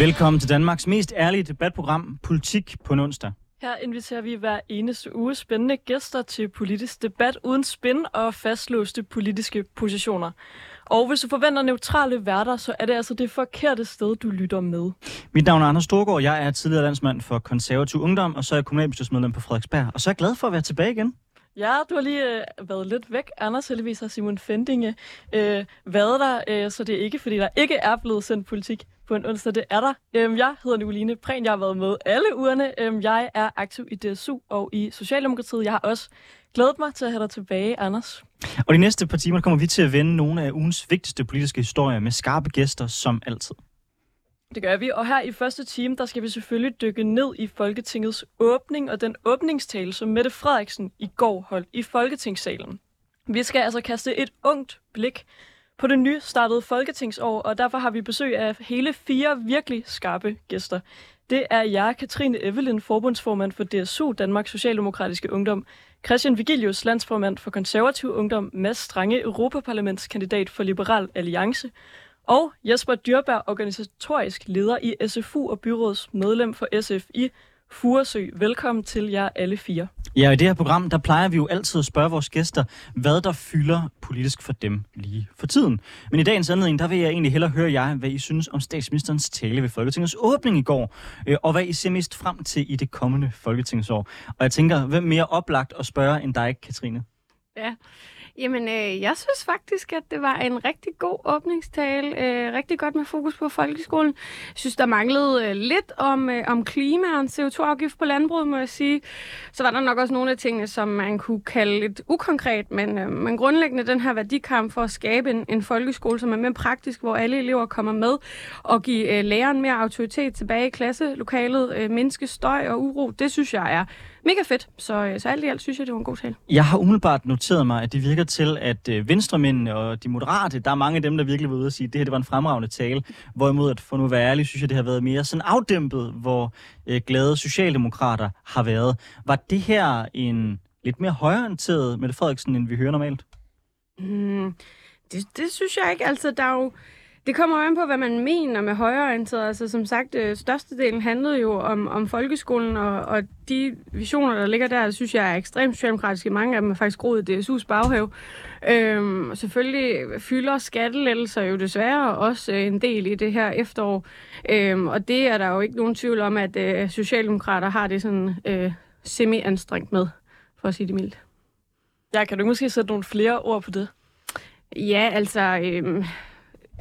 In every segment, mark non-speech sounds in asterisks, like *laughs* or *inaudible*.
Velkommen til Danmarks mest ærlige debatprogram, Politik på en onsdag. Her inviterer vi hver eneste uge spændende gæster til politisk debat uden spin og fastlåste politiske positioner. Og hvis du forventer neutrale værter, så er det altså det forkerte sted, du lytter med. Mit navn er Anders Storgård, jeg er tidligere landsmand for konservativ ungdom, og så er jeg kommunalbestyrelsesmedlem på Frederiksberg. Og så er jeg glad for at være tilbage igen. Ja, du har lige øh, været lidt væk. Anders heldigvis har Simon Fendinge øh, været der, øh, så det er ikke, fordi der ikke er blevet sendt politik på en onsdag. Det er der. Øhm, jeg hedder Nicoline Prehn. Jeg har været med alle ugerne. Øhm, jeg er aktiv i DSU og i Socialdemokratiet. Jeg har også glædet mig til at have dig tilbage, Anders. Og de næste par timer kommer vi til at vende nogle af ugens vigtigste politiske historier med skarpe gæster, som altid. Det gør vi, og her i første time, der skal vi selvfølgelig dykke ned i Folketingets åbning og den åbningstale, som Mette Frederiksen i går holdt i Folketingssalen. Vi skal altså kaste et ungt blik på det nystartede folketingsår, og derfor har vi besøg af hele fire virkelig skarpe gæster. Det er jeg, Katrine Evelyn, forbundsformand for DSU, Danmarks Socialdemokratiske Ungdom, Christian Vigilius, landsformand for konservativ ungdom, Mads Strange, Europaparlamentskandidat for Liberal Alliance, og Jesper Dyrberg, organisatorisk leder i SFU og byrådsmedlem for SF i Furesø. Velkommen til jer alle fire. Ja, i det her program, der plejer vi jo altid at spørge vores gæster, hvad der fylder politisk for dem lige for tiden. Men i dagens anledning, der vil jeg egentlig hellere høre jer, hvad I synes om statsministerens tale ved Folketingets åbning i går, øh, og hvad I ser mest frem til i det kommende folketingsår. Og jeg tænker, hvem mere oplagt at spørge end dig, Katrine? Ja, Jamen, øh, jeg synes faktisk, at det var en rigtig god åbningstale. Øh, rigtig godt med fokus på folkeskolen. Jeg synes, der manglede øh, lidt om, øh, om klima og en CO2-afgift på landbruget, må jeg sige. Så var der nok også nogle af tingene, som man kunne kalde lidt ukonkret, men, øh, men grundlæggende den her værdikamp for at skabe en, en folkeskole, som er mere praktisk, hvor alle elever kommer med, og give øh, læreren mere autoritet tilbage i klasselokalet, øh, mindske støj og uro, det synes jeg er mega fedt. Så, øh, så alt i alt synes jeg, det var en god tale. Jeg har umiddelbart noteret mig, at det virker til, at øh, venstremændene og de moderate, der er mange af dem, der virkelig var ude og sige, at det her det var en fremragende tale. Hvorimod, at for nu at være ærlig, synes jeg, det har været mere sådan afdæmpet, hvor øh, glade socialdemokrater har været. Var det her en lidt mere højorienteret Mette Frederiksen, end vi hører normalt? Mm, det, det synes jeg ikke. Altså, der er jo det kommer an på, hvad man mener med højreorienteret. Altså, som sagt, øh, størstedelen handlede jo om, om folkeskolen, og, og de visioner, der ligger der, synes jeg er ekstremt socialdemokratiske. Mange af dem er faktisk groet i DSU's baghave. Øhm, selvfølgelig fylder skattelettelser jo desværre også en del i det her efterår. Øhm, og det er der jo ikke nogen tvivl om, at øh, socialdemokrater har det sådan øh, semi-anstrengt med, for at sige det mildt. Ja, kan du måske sætte nogle flere ord på det? Ja, altså... Øh,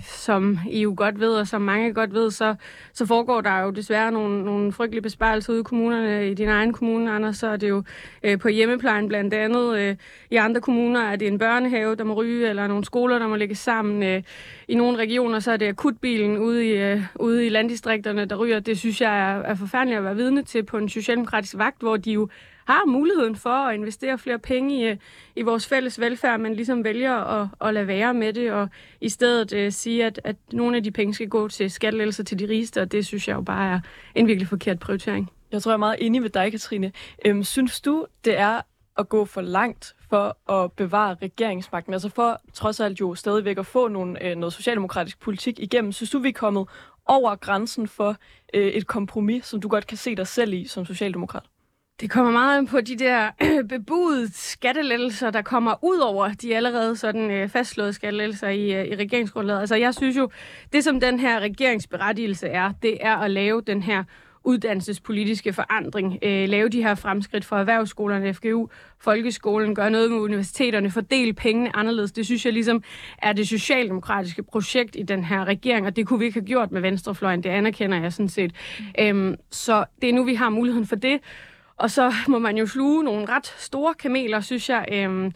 som I jo godt ved, og som mange godt ved, så, så foregår der jo desværre nogle, nogle frygtelige besparelser ude i kommunerne. I din egen kommune, Anders, så er det jo øh, på hjemmeplejen blandt andet. Øh, I andre kommuner er det en børnehave, der må ryge, eller nogle skoler, der må ligge sammen. Øh, I nogle regioner, så er det akutbilen ude i, øh, ude i landdistrikterne, der ryger. Det synes jeg er, er forfærdeligt at være vidne til på en socialdemokratisk vagt, hvor de jo har muligheden for at investere flere penge i, øh, i vores fælles velfærd, men ligesom vælger at, at lade være med det, og i stedet øh, sige, at, at nogle af de penge skal gå til skattelettelser til de rigeste, og det synes jeg jo bare er en virkelig forkert prioritering. Jeg tror, jeg er meget enig med dig, Katrine. Øhm, synes du, det er at gå for langt for at bevare regeringsmagten? Altså for trods alt jo stadigvæk at få nogle, øh, noget socialdemokratisk politik igennem. Synes du, vi er kommet over grænsen for øh, et kompromis, som du godt kan se dig selv i som socialdemokrat? Det kommer meget ind på de der *clears throat* bebudede skattelettelser, der kommer ud over de allerede sådan øh, fastslåede skattelettelser i, øh, i regeringsgrundlaget. Altså jeg synes jo, det som den her regeringsberettigelse er, det er at lave den her uddannelsespolitiske forandring, øh, lave de her fremskridt for erhvervsskolerne, FGU, folkeskolen, gøre noget med universiteterne, fordele pengene anderledes. Det synes jeg ligesom er det socialdemokratiske projekt i den her regering, og det kunne vi ikke have gjort med venstrefløjen, det anerkender jeg sådan set. Mm. Øhm, så det er nu, vi har muligheden for det. Og så må man jo sluge nogle ret store kameler, synes jeg. Øhm,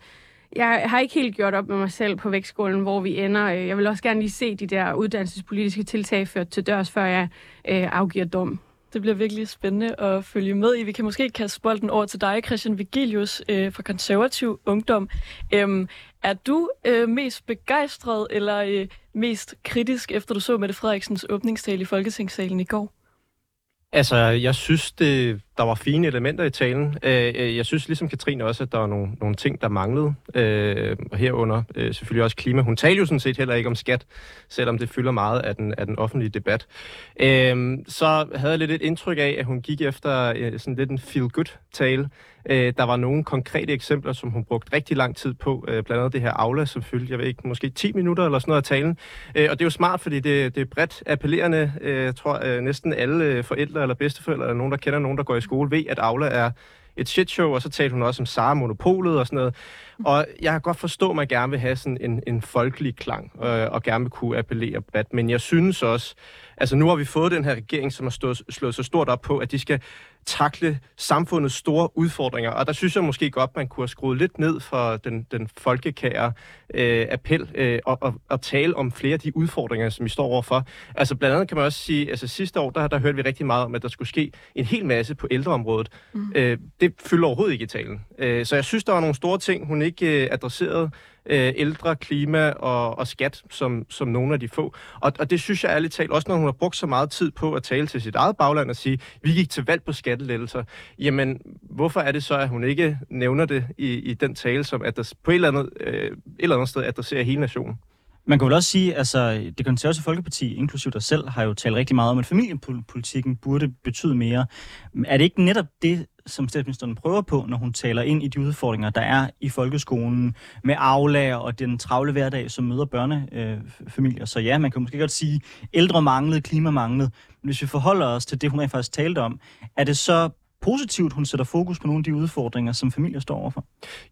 jeg har ikke helt gjort op med mig selv på vægtskålen, hvor vi ender. Øh, jeg vil også gerne lige se de der uddannelsespolitiske tiltag ført til dørs, før jeg øh, afgiver dom. Det bliver virkelig spændende at følge med i. Vi kan måske kaste bolden over til dig, Christian Vigilius øh, fra Konservativ Ungdom. Øhm, er du øh, mest begejstret eller øh, mest kritisk, efter du så Mette Frederiksens åbningstale i Folketingssalen i går? Altså, jeg synes, det der var fine elementer i talen. Øh, øh, jeg synes ligesom Katrine også, at der var nogle, nogle ting, der manglede. Øh, og herunder øh, selvfølgelig også klima. Hun taler jo sådan set heller ikke om skat, selvom det fylder meget af den, af den offentlige debat. Øh, så havde jeg lidt et indtryk af, at hun gik efter øh, sådan lidt en feel-good-tale. Øh, der var nogle konkrete eksempler, som hun brugte rigtig lang tid på. Øh, blandt andet det her Aula, som fyldte, jeg ved ikke, måske 10 minutter eller sådan noget af talen. Øh, og det er jo smart, fordi det, det er bredt appellerende. Øh, jeg tror, øh, næsten alle øh, forældre eller bedsteforældre, eller nogen, der kender nogen, der går i skole, ved, at Aula er et shitshow, og så talte hun også om Sara Monopolet og sådan noget. Og jeg kan godt forstå, at man gerne vil have sådan en, en folkelig klang, øh, og gerne vil kunne appellere bredt. Men jeg synes også, altså nu har vi fået den her regering, som har stået, slået så stort op på, at de skal takle samfundets store udfordringer. Og der synes jeg måske godt, man kunne have skruet lidt ned for den, den folkekære øh, appel øh, og, og, og tale om flere af de udfordringer, som vi står overfor. Altså blandt andet kan man også sige, altså sidste år, der, der hørte vi rigtig meget om, at der skulle ske en hel masse på ældreområdet. Mm. Øh, det fylder overhovedet ikke i talen. Øh, så jeg synes, der var nogle store ting, hun ikke øh, adresserede øh, ældre, klima og, og skat som, som nogle af de få. Og, og det synes jeg ærligt talt, også når hun har brugt så meget tid på at tale til sit eget bagland og sige, vi gik til valg på skattelettelser. Jamen, hvorfor er det så, at hun ikke nævner det i, i den tale, som at der på et eller, andet, øh, et eller andet sted adresserer hele nationen? Man kan vel også sige, altså det konservative folkeparti, inklusiv dig selv, har jo talt rigtig meget om, at familiepolitikken burde betyde mere. Er det ikke netop det, som statsministeren prøver på, når hun taler ind i de udfordringer, der er i folkeskolen med aflager og den travle hverdag, som møder børnefamilier. Øh, så ja, man kan måske godt sige, ældre manglede, klima manglede. Men hvis vi forholder os til det, hun rent faktisk talte om, er det så positivt, hun sætter fokus på nogle af de udfordringer, som familier står overfor?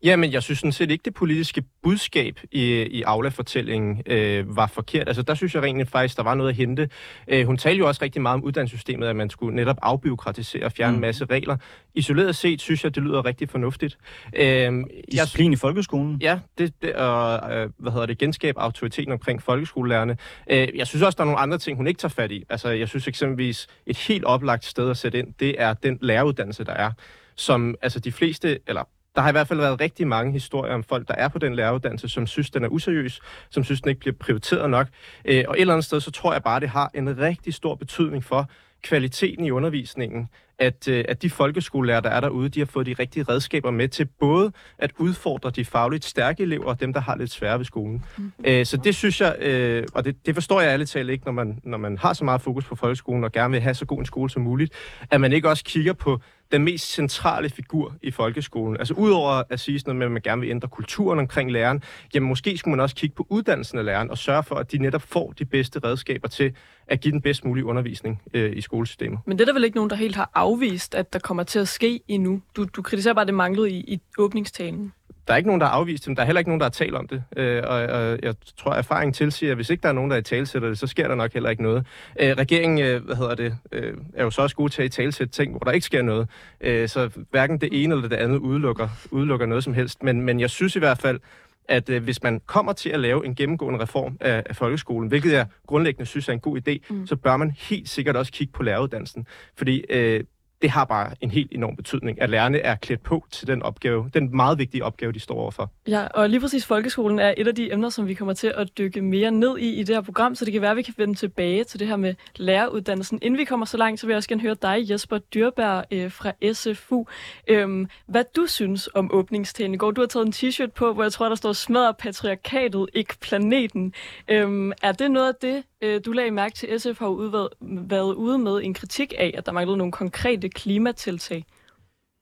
Jamen, jeg synes sådan set ikke, det politiske budskab i, i Aula-fortællingen øh, var forkert. Altså, der synes jeg rent faktisk, der var noget at hente. Øh, hun talte jo også rigtig meget om uddannelsessystemet, at man skulle netop afbiokratisere og fjerne mm. en masse regler. Isoleret set synes jeg, det lyder rigtig fornuftigt. Øh, Disciplin jeg, i folkeskolen? Ja, det, det og øh, hvad hedder det, genskab autoriteten omkring folkeskolelærerne. Øh, jeg synes også, der er nogle andre ting, hun ikke tager fat i. Altså, jeg synes eksempelvis, et helt oplagt sted at sætte ind, det er den læreruddannelse, læreruddannelse, der er, som altså de fleste, eller der har i hvert fald været rigtig mange historier om folk, der er på den læreruddannelse, som synes, den er useriøs, som synes, den ikke bliver prioriteret nok. Øh, og et eller andet sted, så tror jeg bare, det har en rigtig stor betydning for kvaliteten i undervisningen, at, øh, at de folkeskolelærer, der er derude, de har fået de rigtige redskaber med til både at udfordre de fagligt stærke elever og dem, der har lidt svære ved skolen. Mm. Øh, så det synes jeg, øh, og det, det forstår jeg ærligt talt ikke, når man, når man har så meget fokus på folkeskolen og gerne vil have så god en skole som muligt, at man ikke også kigger på den mest centrale figur i folkeskolen. Altså udover at sige sådan noget med, at man gerne vil ændre kulturen omkring læreren, jamen måske skulle man også kigge på uddannelsen af læreren og sørge for, at de netop får de bedste redskaber til at give den bedst mulige undervisning øh, i skolesystemet. Men det er der vel ikke nogen, der helt har afvist, at der kommer til at ske endnu? Du, du kritiserer bare, at det manglede i, i åbningstalen der er ikke nogen, der har afvist dem. Der er heller ikke nogen, der har talt om det. Øh, og, og jeg tror, at erfaringen tilsiger, at hvis ikke der er nogen, der i talsætter det, så sker der nok heller ikke noget. Øh, regeringen øh, hvad hedder det, øh, er jo så også god til at i talsætte ting, hvor der ikke sker noget. Øh, så hverken det ene eller det andet udelukker, udelukker noget som helst. Men, men jeg synes i hvert fald, at øh, hvis man kommer til at lave en gennemgående reform af, af folkeskolen, hvilket jeg grundlæggende synes er en god idé, mm. så bør man helt sikkert også kigge på læreruddannelsen. Fordi øh, det har bare en helt enorm betydning, at lærerne er klædt på til den opgave, den meget vigtige opgave, de står overfor. Ja, og lige præcis folkeskolen er et af de emner, som vi kommer til at dykke mere ned i i det her program, så det kan være, at vi kan vende tilbage til det her med læreruddannelsen. Inden vi kommer så langt, så vil jeg også gerne høre dig, Jesper Dyrberg øh, fra SFU. Øhm, hvad du synes om åbningstalen i går. Du har taget en t-shirt på, hvor jeg tror, der står smadrer patriarkatet, ikke planeten. Øhm, er det noget af det, øh, du lagde mærke til, SF har udværet, været ude med en kritik af, at der manglede nogle konkrete klimatiltag?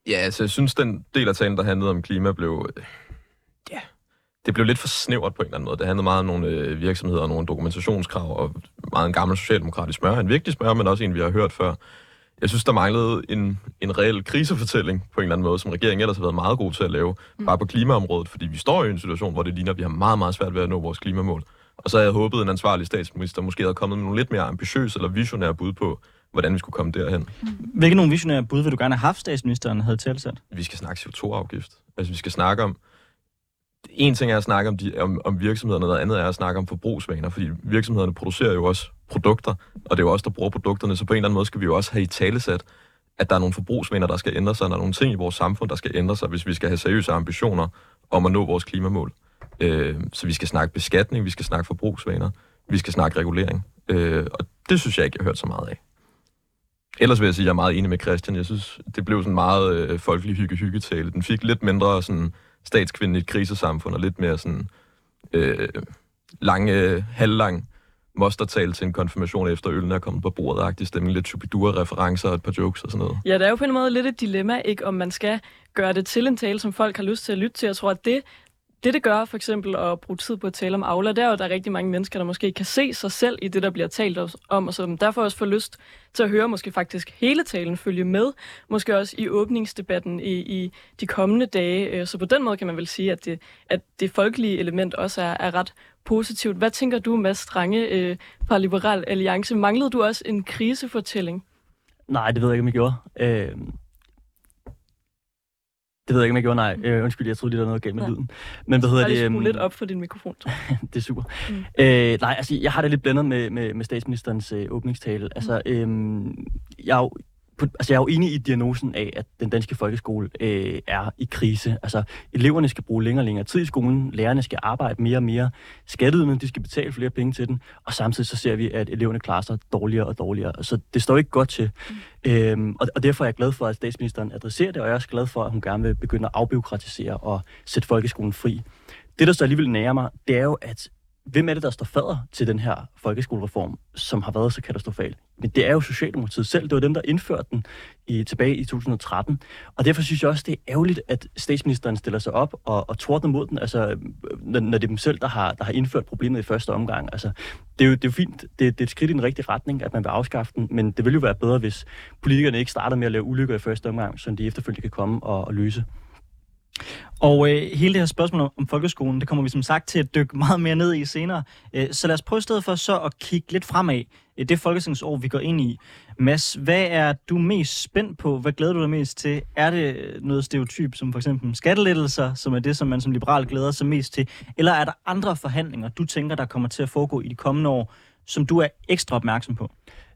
Ja, altså jeg synes, den del af talen, der handlede om klima, blev... Øh, ja, det blev lidt for snævert på en eller anden måde. Det handlede meget om nogle øh, virksomheder og nogle dokumentationskrav, og meget en gammel socialdemokratisk smør. En vigtig smør, men også en, vi har hørt før. Jeg synes, der manglede en, en reel krisefortælling på en eller anden måde, som regeringen ellers har været meget god til at lave, mm. bare på klimaområdet, fordi vi står i en situation, hvor det ligner, at vi har meget, meget svært ved at nå vores klimamål. Og så havde jeg håbet, at en ansvarlig statsminister måske havde kommet med nogle lidt mere ambitiøse eller visionære bud på, hvordan vi skulle komme derhen. Hvilke nogle visionære bud vil du gerne have haft, statsministeren havde tilsat? Vi skal snakke CO2-afgift. Altså, vi skal snakke om... En ting er at snakke om, de, om, om virksomhederne, noget andet er at snakke om forbrugsvaner, fordi virksomhederne producerer jo også produkter, og det er jo også der bruger produkterne, så på en eller anden måde skal vi jo også have i talesat, at der er nogle forbrugsvaner, der skal ændre sig, og der er nogle ting i vores samfund, der skal ændre sig, hvis vi skal have seriøse ambitioner om at nå vores klimamål. Øh, så vi skal snakke beskatning, vi skal snakke forbrugsvaner, vi skal snakke regulering. Øh, og det synes jeg ikke, jeg har hørt så meget af. Ellers vil jeg sige, at jeg er meget enig med Christian. Jeg synes, det blev sådan meget øh, folkelig hygge-hygge-tale. Den fik lidt mindre sådan statskvinden i et krisesamfund, og lidt mere sådan øh, lang, øh, halvlang mostertale til en konfirmation efter øllen er kommet på bordet, agtig stemning, lidt Chupidura-referencer og et par jokes og sådan noget. Ja, det er jo på en måde lidt et dilemma, ikke om man skal gøre det til en tale, som folk har lyst til at lytte til. Jeg tror, at det, det, det gør for eksempel at bruge tid på at tale om Aula, det er jo, at der er rigtig mange mennesker, der måske kan se sig selv i det, der bliver talt om, og som derfor også får lyst til at høre måske faktisk hele talen følge med, måske også i åbningsdebatten i, i de kommende dage. Øh, så på den måde kan man vel sige, at det, at det folkelige element også er, er ret positivt. Hvad tænker du, Mads Strange øh, fra Liberal Alliance? Manglede du også en krisefortælling? Nej, det ved jeg ikke, om jeg gjorde. Øh, det ved jeg ikke, om jeg gjorde, nej. Øh, undskyld, jeg troede lige, der var noget galt med ja. lyden. Men hvad hedder det? Jeg lidt op for din mikrofon, tror *laughs* det er super. Mm. Øh, nej, altså, jeg har det lidt blandet med, med, med statsministerens øh, åbningstale. Altså, øh, jeg altså jeg er jo enig i diagnosen af, at den danske folkeskole øh, er i krise. Altså, eleverne skal bruge længere og længere tid i skolen, lærerne skal arbejde mere og mere, skatteyderne de skal betale flere penge til den, og samtidig så ser vi, at eleverne klarer sig dårligere og dårligere. Så det står ikke godt til. Mm. Øhm, og, og derfor er jeg glad for, at statsministeren adresserer det, og jeg er også glad for, at hun gerne vil begynde at afbiokratisere og sætte folkeskolen fri. Det, der så alligevel nærer mig, det er jo, at hvem er det, der står fader til den her folkeskolereform, som har været så katastrofal? Men det er jo Socialdemokratiet selv. Det var dem, der indførte den i, tilbage i 2013. Og derfor synes jeg også, det er ærgerligt, at statsministeren stiller sig op og, og tordner mod den, altså, når, når det er dem selv, der har, der har indført problemet i første omgang. Altså, det, er jo, det er jo fint. Det, det er et skridt i den rigtige retning, at man vil afskaffe den, men det ville jo være bedre, hvis politikerne ikke startede med at lave ulykker i første omgang, så de efterfølgende kan komme og, og løse. Og øh, hele det her spørgsmål om folkeskolen, det kommer vi som sagt til at dykke meget mere ned i senere. Øh, så lad os prøve i stedet for så at kigge lidt fremad. i Det folketingsår, vi går ind i. Mads, hvad er du mest spændt på? Hvad glæder du dig mest til? Er det noget stereotyp, som for eksempel skattelettelser, som er det, som man som liberal glæder sig mest til? Eller er der andre forhandlinger, du tænker, der kommer til at foregå i de kommende år, som du er ekstra opmærksom på?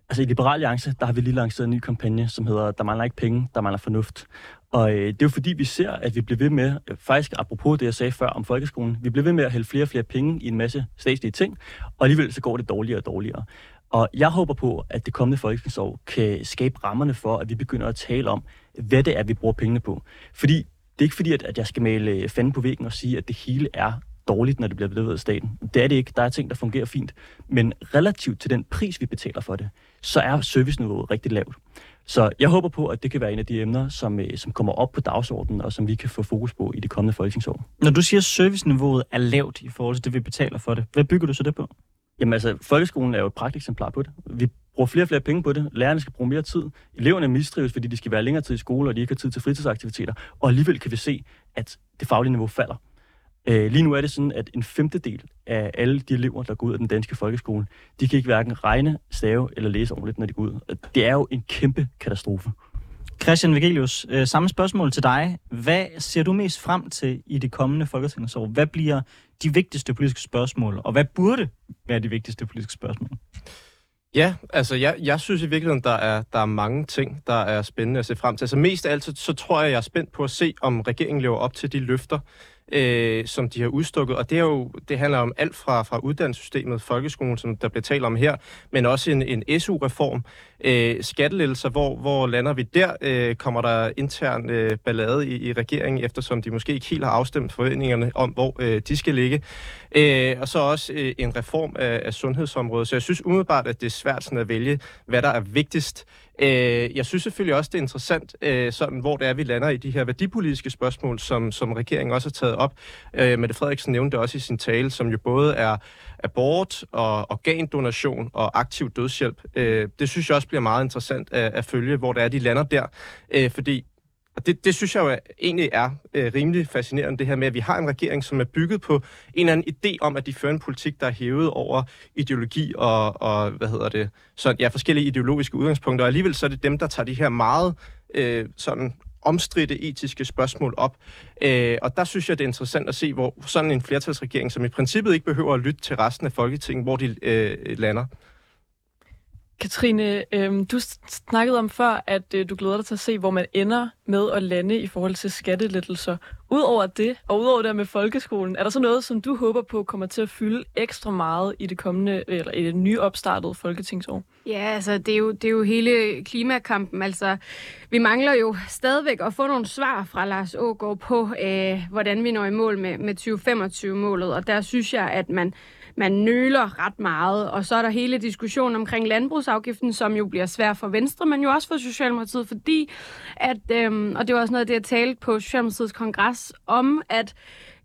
Altså i Liberal Alliance, der har vi lige lanceret en ny kampagne, som hedder Der mangler ikke penge, der mangler fornuft. Og øh, det er jo fordi, vi ser, at vi bliver ved med, øh, faktisk apropos det, jeg sagde før om folkeskolen, vi bliver ved med at hælde flere og flere penge i en masse statslige ting, og alligevel så går det dårligere og dårligere. Og jeg håber på, at det kommende folketingsår kan skabe rammerne for, at vi begynder at tale om, hvad det er, vi bruger pengene på. Fordi det er ikke fordi, at jeg skal male øh, fanden på væggen og sige, at det hele er dårligt, når det bliver bedrevet af staten. Det er det ikke. Der er ting, der fungerer fint. Men relativt til den pris, vi betaler for det, så er serviceniveauet rigtig lavt. Så jeg håber på, at det kan være en af de emner, som, øh, som kommer op på dagsordenen, og som vi kan få fokus på i det kommende folketingsår. Når du siger, at serviceniveauet er lavt i forhold til det, vi betaler for det, hvad bygger du så det på? Jamen altså, folkeskolen er jo et prakteksemplar på det. Vi bruger flere og flere penge på det. Lærerne skal bruge mere tid. Eleverne mistrives, fordi de skal være længere tid i skole, og de ikke har tid til fritidsaktiviteter. Og alligevel kan vi se, at det faglige niveau falder. Øh, lige nu er det sådan, at en femtedel af alle de elever, der går ud af den danske folkeskole, de kan ikke hverken regne, stave eller læse ordentligt, når de går ud. Det er jo en kæmpe katastrofe. Christian Vegelius, øh, samme spørgsmål til dig. Hvad ser du mest frem til i det kommende folketingsår? Hvad bliver de vigtigste politiske spørgsmål, og hvad burde være de vigtigste politiske spørgsmål? Ja, altså jeg, jeg synes i virkeligheden, der er, der er mange ting, der er spændende at se frem til. Altså mest af alt, så, så tror jeg, jeg er spændt på at se, om regeringen lever op til de løfter, øh, som de har udstukket. Og det, er jo, det handler om alt fra, fra uddannelsessystemet, folkeskolen, som der bliver talt om her, men også en, en SU-reform, øh, skattelettelser, hvor, hvor lander vi der? Øh, kommer der intern øh, ballade i, i regeringen, eftersom de måske ikke helt har afstemt forventningerne om, hvor øh, de skal ligge. Øh, og så også øh, en reform af, af sundhedsområdet. Så jeg synes umiddelbart, at det er svært sådan at vælge, hvad der er vigtigst. Øh, jeg synes selvfølgelig også, det er interessant, øh, sådan, hvor det er, vi lander i de her værdipolitiske spørgsmål, som, som regeringen også har taget op. Øh, Mette Frederiksen nævnte også i sin tale, som jo både er abort og organdonation og aktiv dødshjælp. Øh, det synes jeg også bliver meget interessant at, at følge, hvor det er, de lander der. Øh, fordi og det, det synes jeg jo egentlig er øh, rimelig fascinerende, det her med, at vi har en regering, som er bygget på en eller anden idé om, at de fører en politik, der er hævet over ideologi og, og hvad hedder det, så, ja, forskellige ideologiske udgangspunkter. Og alligevel så er det dem, der tager de her meget øh, sådan omstridte etiske spørgsmål op. Øh, og der synes jeg, det er interessant at se, hvor sådan en flertalsregering, som i princippet ikke behøver at lytte til resten af Folketinget, hvor de øh, lander. Katrine, øh, du snakkede om før, at øh, du glæder dig til at se, hvor man ender med at lande i forhold til skattelettelser. Udover det, og udover det med folkeskolen, er der så noget, som du håber på kommer til at fylde ekstra meget i det kommende, eller i det nye opstartede folketingsår? Ja, altså det er, jo, det er jo hele klimakampen. Altså, vi mangler jo stadigvæk at få nogle svar fra Lars Ågaard på, øh, hvordan vi når i mål med, med 2025-målet. Og der synes jeg, at man man nøler ret meget. Og så er der hele diskussionen omkring landbrugsafgiften, som jo bliver svær for Venstre, men jo også for Socialdemokratiet, fordi at, øhm, og det var også noget af det, jeg talte på Socialdemokratiets kongres om, at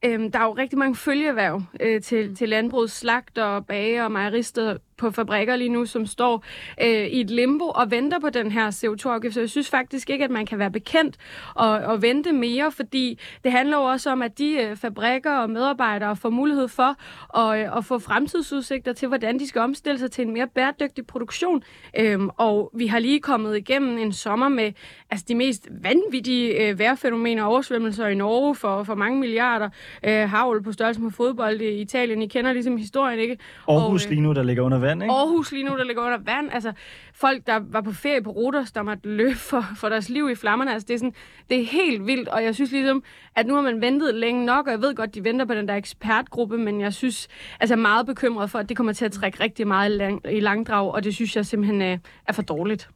øhm, der er jo rigtig mange følgeerhverv øh, til, til landbrugets slagter, bager og mejerister, på fabrikker lige nu, som står øh, i et limbo og venter på den her CO2-afgift. Så jeg synes faktisk ikke, at man kan være bekendt og, og vente mere, fordi det handler jo også om, at de øh, fabrikker og medarbejdere får mulighed for at, øh, at få fremtidsudsigter til, hvordan de skal omstille sig til en mere bæredygtig produktion. Øhm, og vi har lige kommet igennem en sommer med altså, de mest vanvittige øh, vejrfænomener og oversvømmelser i Norge for, for mange milliarder. Øh, havl på størrelse med fodbold i Italien. I kender ligesom historien, ikke? Aarhus og, øh, lige nu, der ligger under vand, ikke? Aarhus lige nu, der ligger under vand. Altså, folk, der var på ferie på Rodos, der måtte løbe for, for deres liv i flammerne. Altså, det er, sådan, det er helt vildt, og jeg synes ligesom, at nu har man ventet længe nok, og jeg ved godt, de venter på den der ekspertgruppe, men jeg synes, altså er meget bekymret for, at det kommer til at trække rigtig meget i, lang, i langdrag, og det synes jeg simpelthen er, er for dårligt.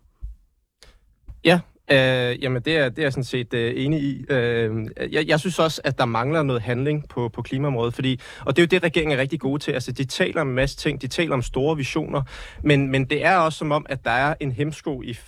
Ja, Øh, jamen, det er, det er jeg sådan set øh, enig i. Øh, jeg, jeg synes også, at der mangler noget handling på, på klimaområdet, fordi, og det er jo det, regeringen er rigtig gode til. Altså, de taler om en masse ting, de taler om store visioner, men, men det er også som om, at der er en hemsko i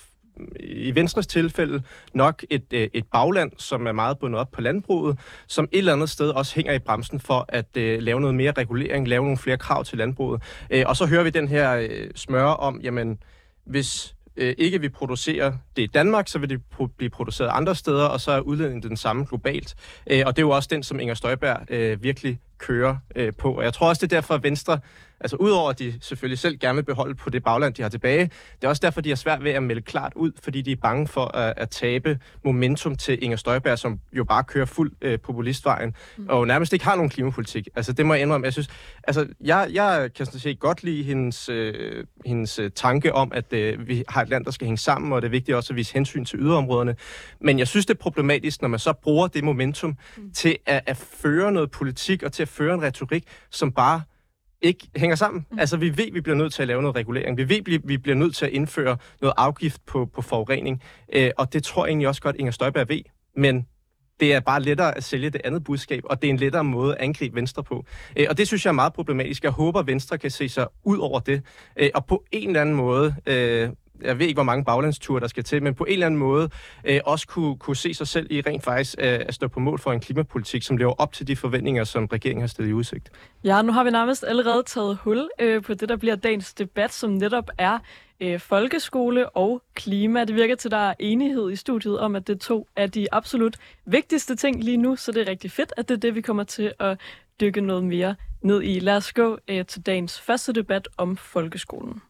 i Venstres tilfælde nok et, øh, et bagland, som er meget bundet op på landbruget, som et eller andet sted også hænger i bremsen for at uh, lave noget mere regulering, lave nogle flere krav til landbruget. Uh, og så hører vi den her uh, smøre om, jamen, hvis øh, ikke vi producerer det i Danmark, så vil det pro- blive produceret andre steder, og så er udledningen den samme globalt. Øh, og det er jo også den, som Inger Støjberg øh, virkelig kører øh, på. Og jeg tror også, det er derfor, at Venstre Altså udover at de selvfølgelig selv gerne vil beholde på det bagland, de har tilbage, det er også derfor, de har svært ved at melde klart ud, fordi de er bange for at, at tabe momentum til Inger Støjberg, som jo bare kører fuld øh, populistvejen, mm. og nærmest ikke har nogen klimapolitik. Altså det må jeg indrømme. Jeg synes, altså jeg, jeg kan sådan set godt lide hendes, øh, hendes øh, tanke om, at øh, vi har et land, der skal hænge sammen, og det er vigtigt også at vise hensyn til yderområderne. Men jeg synes, det er problematisk, når man så bruger det momentum mm. til at, at føre noget politik og til at føre en retorik, som bare ikke hænger sammen. Mm. Altså, vi ved, vi bliver nødt til at lave noget regulering. Vi ved, vi bliver nødt til at indføre noget afgift på, på forurening. Øh, og det tror jeg egentlig også godt, Inger Støjberg ved. Men det er bare lettere at sælge det andet budskab, og det er en lettere måde at angribe Venstre på. Øh, og det synes jeg er meget problematisk. Jeg håber, at Venstre kan se sig ud over det, øh, og på en eller anden måde øh, jeg ved ikke, hvor mange baglandsture der skal til, men på en eller anden måde øh, også kunne, kunne se sig selv i rent faktisk øh, at stå på mål for en klimapolitik, som lever op til de forventninger, som regeringen har stillet i udsigt. Ja, nu har vi nærmest allerede taget hul øh, på det, der bliver dagens debat, som netop er øh, folkeskole og klima. Det virker til, at der er enighed i studiet om, at det to er de absolut vigtigste ting lige nu, så det er rigtig fedt, at det er det, vi kommer til at dykke noget mere ned i. Lad os gå øh, til dagens første debat om folkeskolen.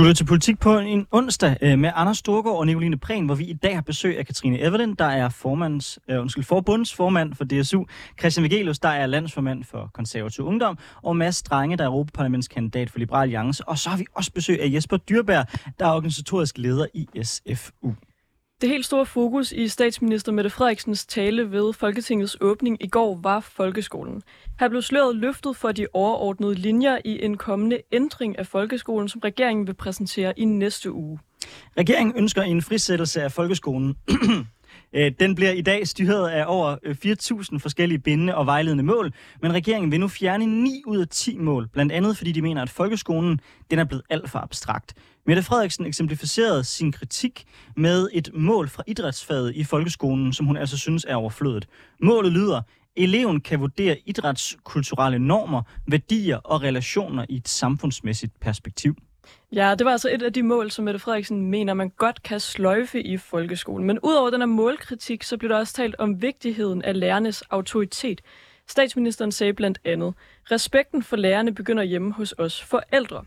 Du lytter til politik på en onsdag øh, med Anders Storgård og Nicoline Prehn, hvor vi i dag har besøg af Katrine Evelyn, der er formands, uh, undskyld, forbundsformand for DSU, Christian Vigelius, der er landsformand for konservativ ungdom, og Mads Strange, der er Europaparlamentskandidat for Liberal Alliance. Og så har vi også besøg af Jesper Dyrberg, der er organisatorisk leder i SFU. Det helt store fokus i statsminister Mette Frederiksens tale ved Folketingets åbning i går var folkeskolen. Her blev sløret løftet for de overordnede linjer i en kommende ændring af folkeskolen, som regeringen vil præsentere i næste uge. Regeringen ønsker en frisættelse af folkeskolen. *clears throat* Øh, den bliver i dag styret af over øh, 4.000 forskellige bindende og vejledende mål, men regeringen vil nu fjerne 9 ud af 10 mål, blandt andet fordi de mener, at folkeskolen den er blevet alt for abstrakt. Mette Frederiksen eksemplificerede sin kritik med et mål fra idrætsfaget i folkeskolen, som hun altså synes er overflødet. Målet lyder, eleven kan vurdere idrætskulturelle normer, værdier og relationer i et samfundsmæssigt perspektiv. Ja, det var altså et af de mål, som Mette Frederiksen mener, man godt kan sløjfe i folkeskolen. Men udover den her målkritik, så blev der også talt om vigtigheden af lærernes autoritet. Statsministeren sagde blandt andet, respekten for lærerne begynder hjemme hos os forældre.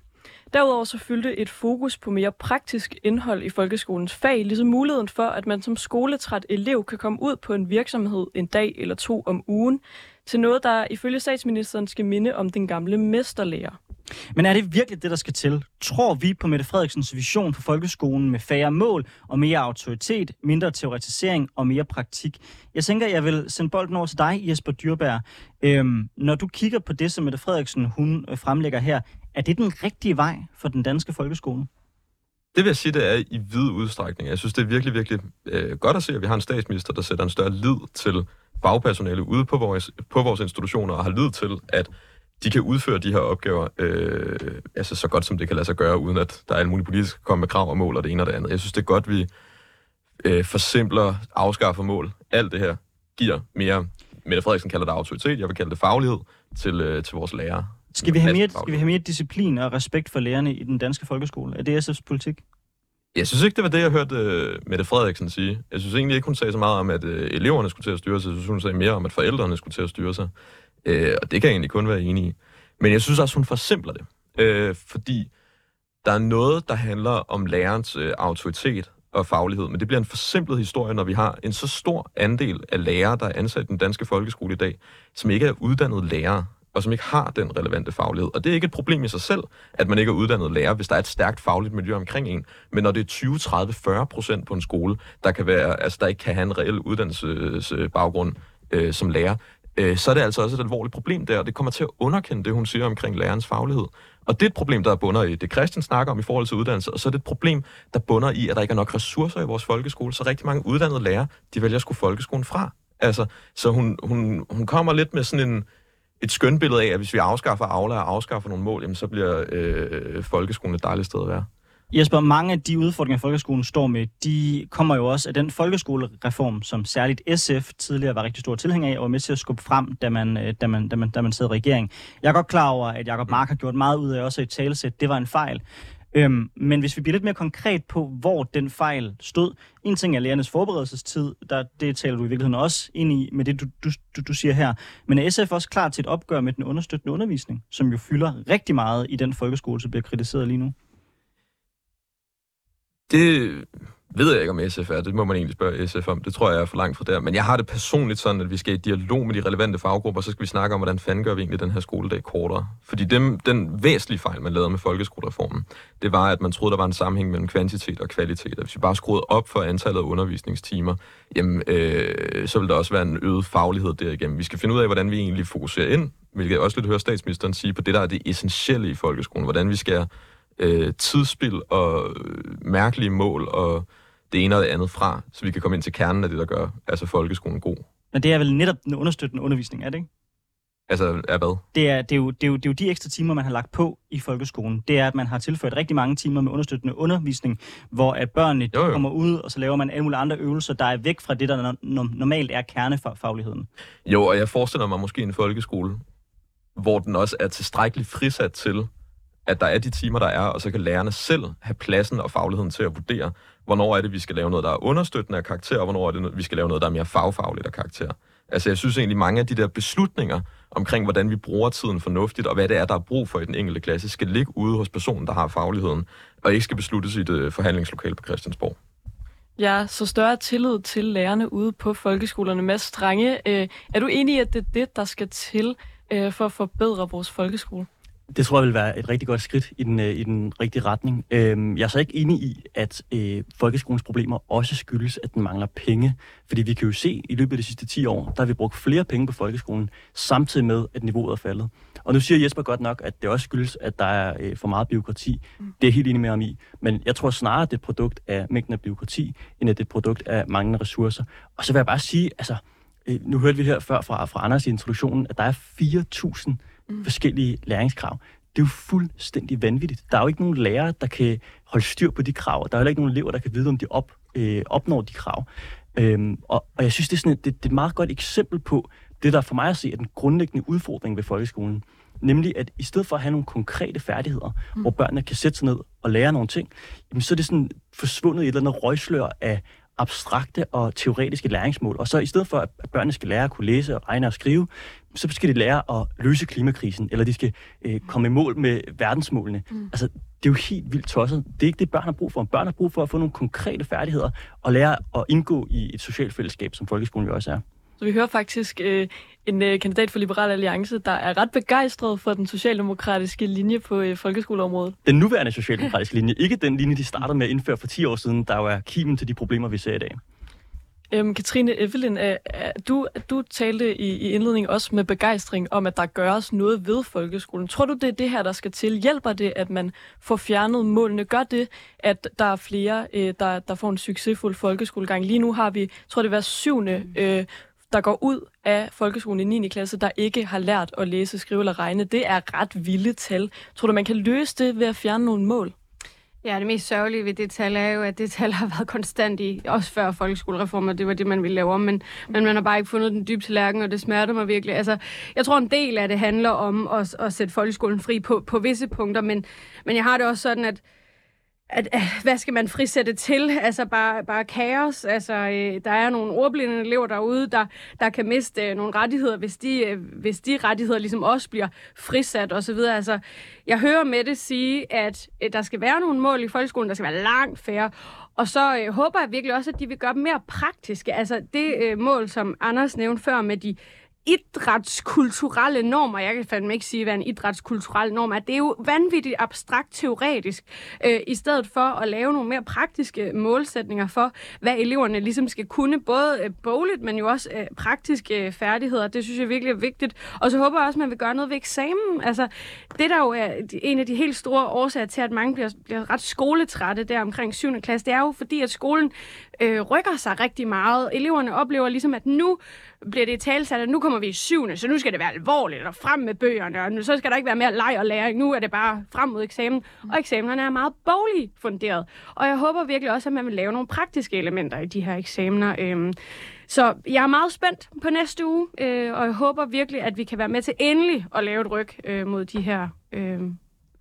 Derudover så fyldte et fokus på mere praktisk indhold i folkeskolens fag, ligesom muligheden for, at man som skoletræt elev kan komme ud på en virksomhed en dag eller to om ugen, til noget, der ifølge statsministeren skal minde om den gamle mesterlærer. Men er det virkelig det, der skal til? Tror vi på Mette Frederiksens vision for folkeskolen med færre mål og mere autoritet, mindre teoretisering og mere praktik? Jeg tænker, jeg vil sende bolden over til dig, Jesper Dyrberg. Øhm, når du kigger på det, som Mette Frederiksen hun øh, fremlægger her, er det den rigtige vej for den danske folkeskole? Det vil jeg sige, det er i vid udstrækning. Jeg synes, det er virkelig, virkelig øh, godt at se, at vi har en statsminister, der sætter en større lid til fagpersonale ude på vores, på vores institutioner, og har lid til, at de kan udføre de her opgaver øh, altså så godt, som det kan lade sig gøre, uden at der er alle mulige politiske komme med krav og mål og det ene og det andet. Jeg synes, det er godt, vi øh, forsimpler, afskaffer mål. Alt det her giver mere, Mette Frederiksen kalder det autoritet, jeg vil kalde det faglighed til, øh, til vores lærere. Skal vi, have mere, skal vi have mere disciplin og respekt for lærerne i den danske folkeskole? Er det SF's politik? Jeg synes ikke, det var det, jeg hørte øh, Mette Frederiksen sige. Jeg synes egentlig ikke, hun sagde så meget om, at øh, eleverne skulle til at styre sig. Jeg synes, hun sagde mere om, at forældrene skulle til at styre sig. Øh, og det kan jeg egentlig kun være enig i. Men jeg synes også, hun forsimpler det. Øh, fordi der er noget, der handler om lærerens øh, autoritet og faglighed, men det bliver en forsimplet historie, når vi har en så stor andel af lærere, der er ansat i den danske folkeskole i dag, som ikke er uddannede lærere, og som ikke har den relevante faglighed. Og det er ikke et problem i sig selv, at man ikke er uddannet lærer, hvis der er et stærkt fagligt miljø omkring en. Men når det er 20, 30, 40 procent på en skole, der, kan være, altså, der ikke kan have en reel uddannelsesbaggrund øh, som lærer, øh, så er det altså også et alvorligt problem der, og det kommer til at underkende det, hun siger omkring lærernes faglighed. Og det er et problem, der bunder i det, Christian snakker om i forhold til uddannelse, og så er det et problem, der bunder i, at der ikke er nok ressourcer i vores folkeskole, så rigtig mange uddannede lærere, de vælger at skulle folkeskolen fra. Altså, så hun, hun, hun kommer lidt med sådan en, et skønt billede af, at hvis vi afskaffer Aula og afskaffer nogle mål, jamen, så bliver øh, folkeskolen et dejligt sted at være. Jesper, mange af de udfordringer, folkeskolen står med, de kommer jo også af den folkeskolereform, som særligt SF tidligere var rigtig stor tilhænger af, og var med til at skubbe frem, da man, øh, da man, da man, da man sad i regering. Jeg er godt klar over, at Jacob Mark har gjort meget ud af også i talesæt. Det var en fejl. Øhm, men hvis vi bliver lidt mere konkret på, hvor den fejl stod. En ting er lærernes forberedelsestid, der, det taler du i virkeligheden også ind i med det, du, du, du, du siger her. Men er SF også klar til et opgør med den understøttende undervisning, som jo fylder rigtig meget i den folkeskole, som bliver kritiseret lige nu? Det ved jeg ikke, om SF er. Det må man egentlig spørge SF om. Det tror jeg er for langt fra der. Men jeg har det personligt sådan, at vi skal i dialog med de relevante faggrupper, så skal vi snakke om, hvordan fanden gør vi egentlig den her skoledag kortere. Fordi dem, den væsentlige fejl, man lavede med folkeskolereformen, det var, at man troede, der var en sammenhæng mellem kvantitet og kvalitet. At hvis vi bare skruede op for antallet af undervisningstimer, jamen, øh, så vil der også være en øget faglighed derigennem. Vi skal finde ud af, hvordan vi egentlig fokuserer ind, hvilket jeg også lidt hører statsministeren sige, på det, der er det essentielle i folkeskolen. Hvordan vi skal øh, tidsspil og øh, mærkelige mål og det ene og det andet fra, så vi kan komme ind til kernen af det, der gør altså folkeskolen god. Men det er vel netop den understøttende undervisning, er det ikke? Altså, er hvad? Det er, det, er jo, det, er jo, det er jo de ekstra timer, man har lagt på i folkeskolen. Det er, at man har tilført rigtig mange timer med understøttende undervisning, hvor at børnene Jo, jo. kommer ud, og så laver man alle mulige andre øvelser, der er væk fra det, der no- no- normalt er kernefagligheden. Jo, og jeg forestiller mig måske en folkeskole, hvor den også er tilstrækkeligt frisat til, at der er de timer, der er, og så kan lærerne selv have pladsen og fagligheden til at vurdere, hvornår er det, vi skal lave noget, der er understøttende af karakter, og hvornår er det, vi skal lave noget, der er mere fagfagligt af karakter. Altså, jeg synes egentlig, mange af de der beslutninger omkring, hvordan vi bruger tiden fornuftigt, og hvad det er, der er brug for i den enkelte klasse, skal ligge ude hos personen, der har fagligheden, og ikke skal besluttes i et øh, forhandlingslokale på Christiansborg. Ja, så større tillid til lærerne ude på folkeskolerne. Mads Strange, øh, er du enig i, at det er det, der skal til øh, for at forbedre vores folkeskole? Det tror jeg vil være et rigtig godt skridt i den, øh, i den rigtige retning. Øhm, jeg er så ikke enig i, at øh, folkeskolens problemer også skyldes, at den mangler penge. Fordi vi kan jo se, at i løbet af de sidste 10 år, der har vi brugt flere penge på folkeskolen, samtidig med, at niveauet er faldet. Og nu siger Jesper godt nok, at det også skyldes, at der er øh, for meget byråkrati. Det er jeg helt enig med ham i. Men jeg tror snarere, at det er et produkt af mængden af byråkrati, end at det er et produkt af manglende ressourcer. Og så vil jeg bare sige, altså, øh, nu hørte vi her før fra, fra Anders i introduktionen, at der er 4.000 mm. forskellige læringskrav. Det er jo fuldstændig vanvittigt. Der er jo ikke nogen lærere, der kan holde styr på de krav. Der er heller ikke nogen elever, der kan vide, om de op, øh, opnår de krav. Øhm, og, og jeg synes, det er, sådan et, det, det er et meget godt eksempel på det, der for mig at se er den grundlæggende udfordring ved folkeskolen. Nemlig, at i stedet for at have nogle konkrete færdigheder, mm. hvor børnene kan sætte sig ned og lære nogle ting, jamen, så er det sådan forsvundet i et eller andet røgslør af abstrakte og teoretiske læringsmål. Og så i stedet for, at børnene skal lære at kunne læse og regne og skrive, så skal de lære at løse klimakrisen, eller de skal øh, komme i mål med verdensmålene. Mm. Altså, det er jo helt vildt tosset. Det er ikke det, børn har brug for. Børn har brug for at få nogle konkrete færdigheder og lære at indgå i et socialt fællesskab, som folkeskolen jo også er. Så vi hører faktisk øh, en øh, kandidat for Liberal Alliance, der er ret begejstret for den socialdemokratiske linje på øh, folkeskoleområdet. Den nuværende socialdemokratiske linje, ikke den linje, de startede med at indføre for 10 år siden, der jo er kimen til de problemer, vi ser i dag. Øhm, Katrine Evelyn, er, er, du, du talte i, i indledningen også med begejstring om, at der gøres noget ved folkeskolen. Tror du, det er det her, der skal til? Hjælper det, at man får fjernet målene? Gør det, at der er flere, øh, der, der får en succesfuld folkeskolegang? Lige nu har vi, tror det hver syvende, øh, der går ud af folkeskolen i 9. klasse, der ikke har lært at læse, skrive eller regne. Det er ret vilde tal. Tror du, man kan løse det ved at fjerne nogle mål? Ja, det mest sørgelige ved det tal er jo, at det tal har været konstant i, også før folkeskolereformen, det var det, man ville lave om, men, men man har bare ikke fundet den dybe tallerken, og det smerter mig virkelig. Altså, jeg tror, en del af det handler om at, at sætte folkeskolen fri på, på visse punkter, men, men jeg har det også sådan, at at, at, hvad skal man frisætte til? Altså bare, bare kaos. Altså, øh, der er nogle ordblinde elever derude, der, der kan miste øh, nogle rettigheder, hvis de, øh, hvis de rettigheder ligesom også bliver frisat osv. Altså, jeg hører med det sige, at øh, der skal være nogle mål i folkeskolen, der skal være langt færre. Og så øh, håber jeg virkelig også, at de vil gøre dem mere praktiske. Altså det øh, mål, som Anders nævnte før med de idrætskulturelle normer. Jeg kan fandme ikke sige, hvad en idrætskulturel norm er. Det er jo vanvittigt abstrakt teoretisk, øh, i stedet for at lave nogle mere praktiske målsætninger for, hvad eleverne ligesom skal kunne, både øh, bogligt, men jo også øh, praktiske øh, færdigheder. Det synes jeg virkelig er vigtigt. Og så håber jeg også, at man vil gøre noget ved eksamen. Altså, det der jo er en af de helt store årsager til, at mange bliver, bliver ret skoletrætte der omkring 7. klasse, det er jo fordi, at skolen øh, rykker sig rigtig meget. Eleverne oplever ligesom, at nu bliver det talsat, at nu kommer vi i syvende, så nu skal det være alvorligt, og frem med bøgerne, og nu, så skal der ikke være mere leg og læring. Nu er det bare frem mod eksamen, og eksamenerne er meget bogligt funderet. Og jeg håber virkelig også, at man vil lave nogle praktiske elementer i de her eksamener. Øhm, så jeg er meget spændt på næste uge, øh, og jeg håber virkelig, at vi kan være med til endelig at lave et ryg øh, mod de her øh,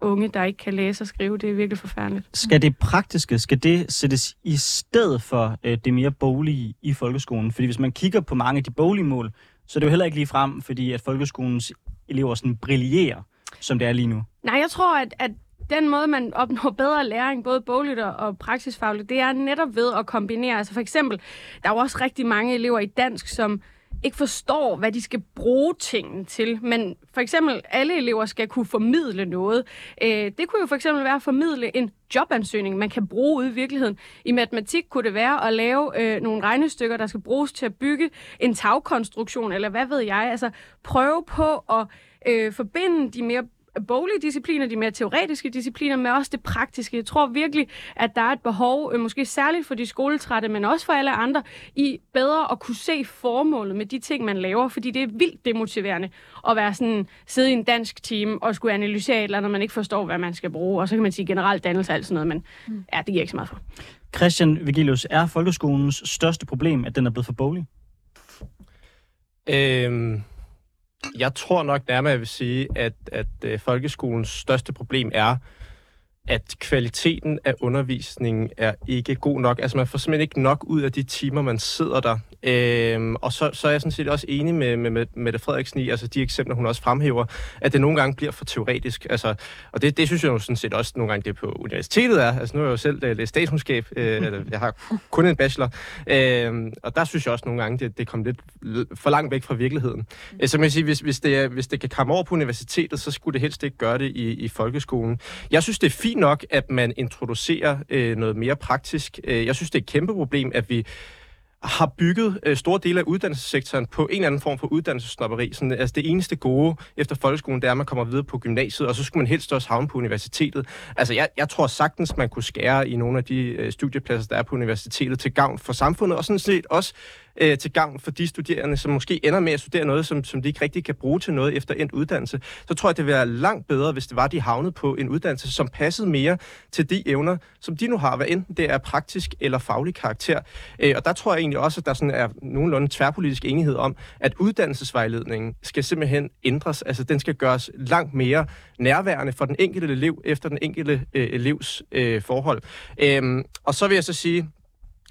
unge, der ikke kan læse og skrive. Det er virkelig forfærdeligt. Skal det praktiske, skal det sættes i stedet for øh, det mere boglige i folkeskolen? Fordi hvis man kigger på mange af de boglige mål, så er det jo heller ikke lige frem, fordi at folkeskolens elever sådan brillerer, som det er lige nu. Nej, jeg tror, at, at den måde, man opnår bedre læring, både bogligt og praksisfagligt, det er netop ved at kombinere. Altså for eksempel, der er jo også rigtig mange elever i dansk, som ikke forstår, hvad de skal bruge tingene til. Men for eksempel, alle elever skal kunne formidle noget. Øh, det kunne jo for eksempel være at formidle en jobansøgning, man kan bruge ude i virkeligheden. I matematik kunne det være at lave øh, nogle regnestykker, der skal bruges til at bygge en tagkonstruktion, eller hvad ved jeg. Altså prøve på at øh, forbinde de mere boglige discipliner, de mere teoretiske discipliner, men også det praktiske. Jeg tror virkelig, at der er et behov, øh, måske særligt for de skoletrætte, men også for alle andre, i bedre at kunne se formålet med de ting, man laver, fordi det er vildt demotiverende at være sådan, sidde i en dansk team og skulle analysere et eller andet, man ikke forstår, hvad man skal bruge, og så kan man sige generelt dannelse og alt sådan noget, men mm. ja, det giver ikke så meget for. Christian Vigilius, er folkeskolens største problem, at den er blevet for boglig? Øhm, jeg tror nok nærmere, jeg vil sige, at, at øh, folkeskolens største problem er, at kvaliteten af undervisningen er ikke god nok. Altså man får simpelthen ikke nok ud af de timer, man sidder der. Øhm, og så, så er jeg sådan set også enig med, med, med Mette Frederiksen i, altså de eksempler, hun også fremhæver, at det nogle gange bliver for teoretisk. Altså, og det, det synes jeg jo sådan set også nogle gange, det på universitetet er. Altså nu er jeg jo selv øh, læst statskundskab, øh, *laughs* eller jeg har kun en bachelor, øh, og der synes jeg også nogle gange, det, det kommer lidt for langt væk fra virkeligheden. Mm. Så man sige, hvis, hvis, det, hvis det kan komme over på universitetet, så skulle det helst ikke gøre det i, i folkeskolen. Jeg synes, det er fint nok, at man introducerer øh, noget mere praktisk. Øh, jeg synes, det er et kæmpe problem, at vi har bygget øh, store dele af uddannelsessektoren på en eller anden form for uddannelsessnopperi. Sådan, altså det eneste gode efter folkeskolen, det er, at man kommer videre på gymnasiet, og så skulle man helst også havne på universitetet. Altså jeg, jeg tror sagtens, man kunne skære i nogle af de øh, studiepladser, der er på universitetet til gavn for samfundet, og sådan set også øh, til gavn for de studerende, som måske ender med at studere noget, som, som de ikke rigtig kan bruge til noget efter endt uddannelse, så tror jeg, det ville være langt bedre, hvis det var, de havnede på en uddannelse, som passede mere til de evner, som de nu har, hvad enten det er praktisk eller faglig karakter. Øh, og der tror jeg egentlig også, at der sådan er nogenlunde tværpolitisk enighed om, at uddannelsesvejledningen skal simpelthen ændres. Altså den skal gøres langt mere nærværende for den enkelte elev efter den enkelte øh, elevs øh, forhold. Øhm, og så vil jeg så sige,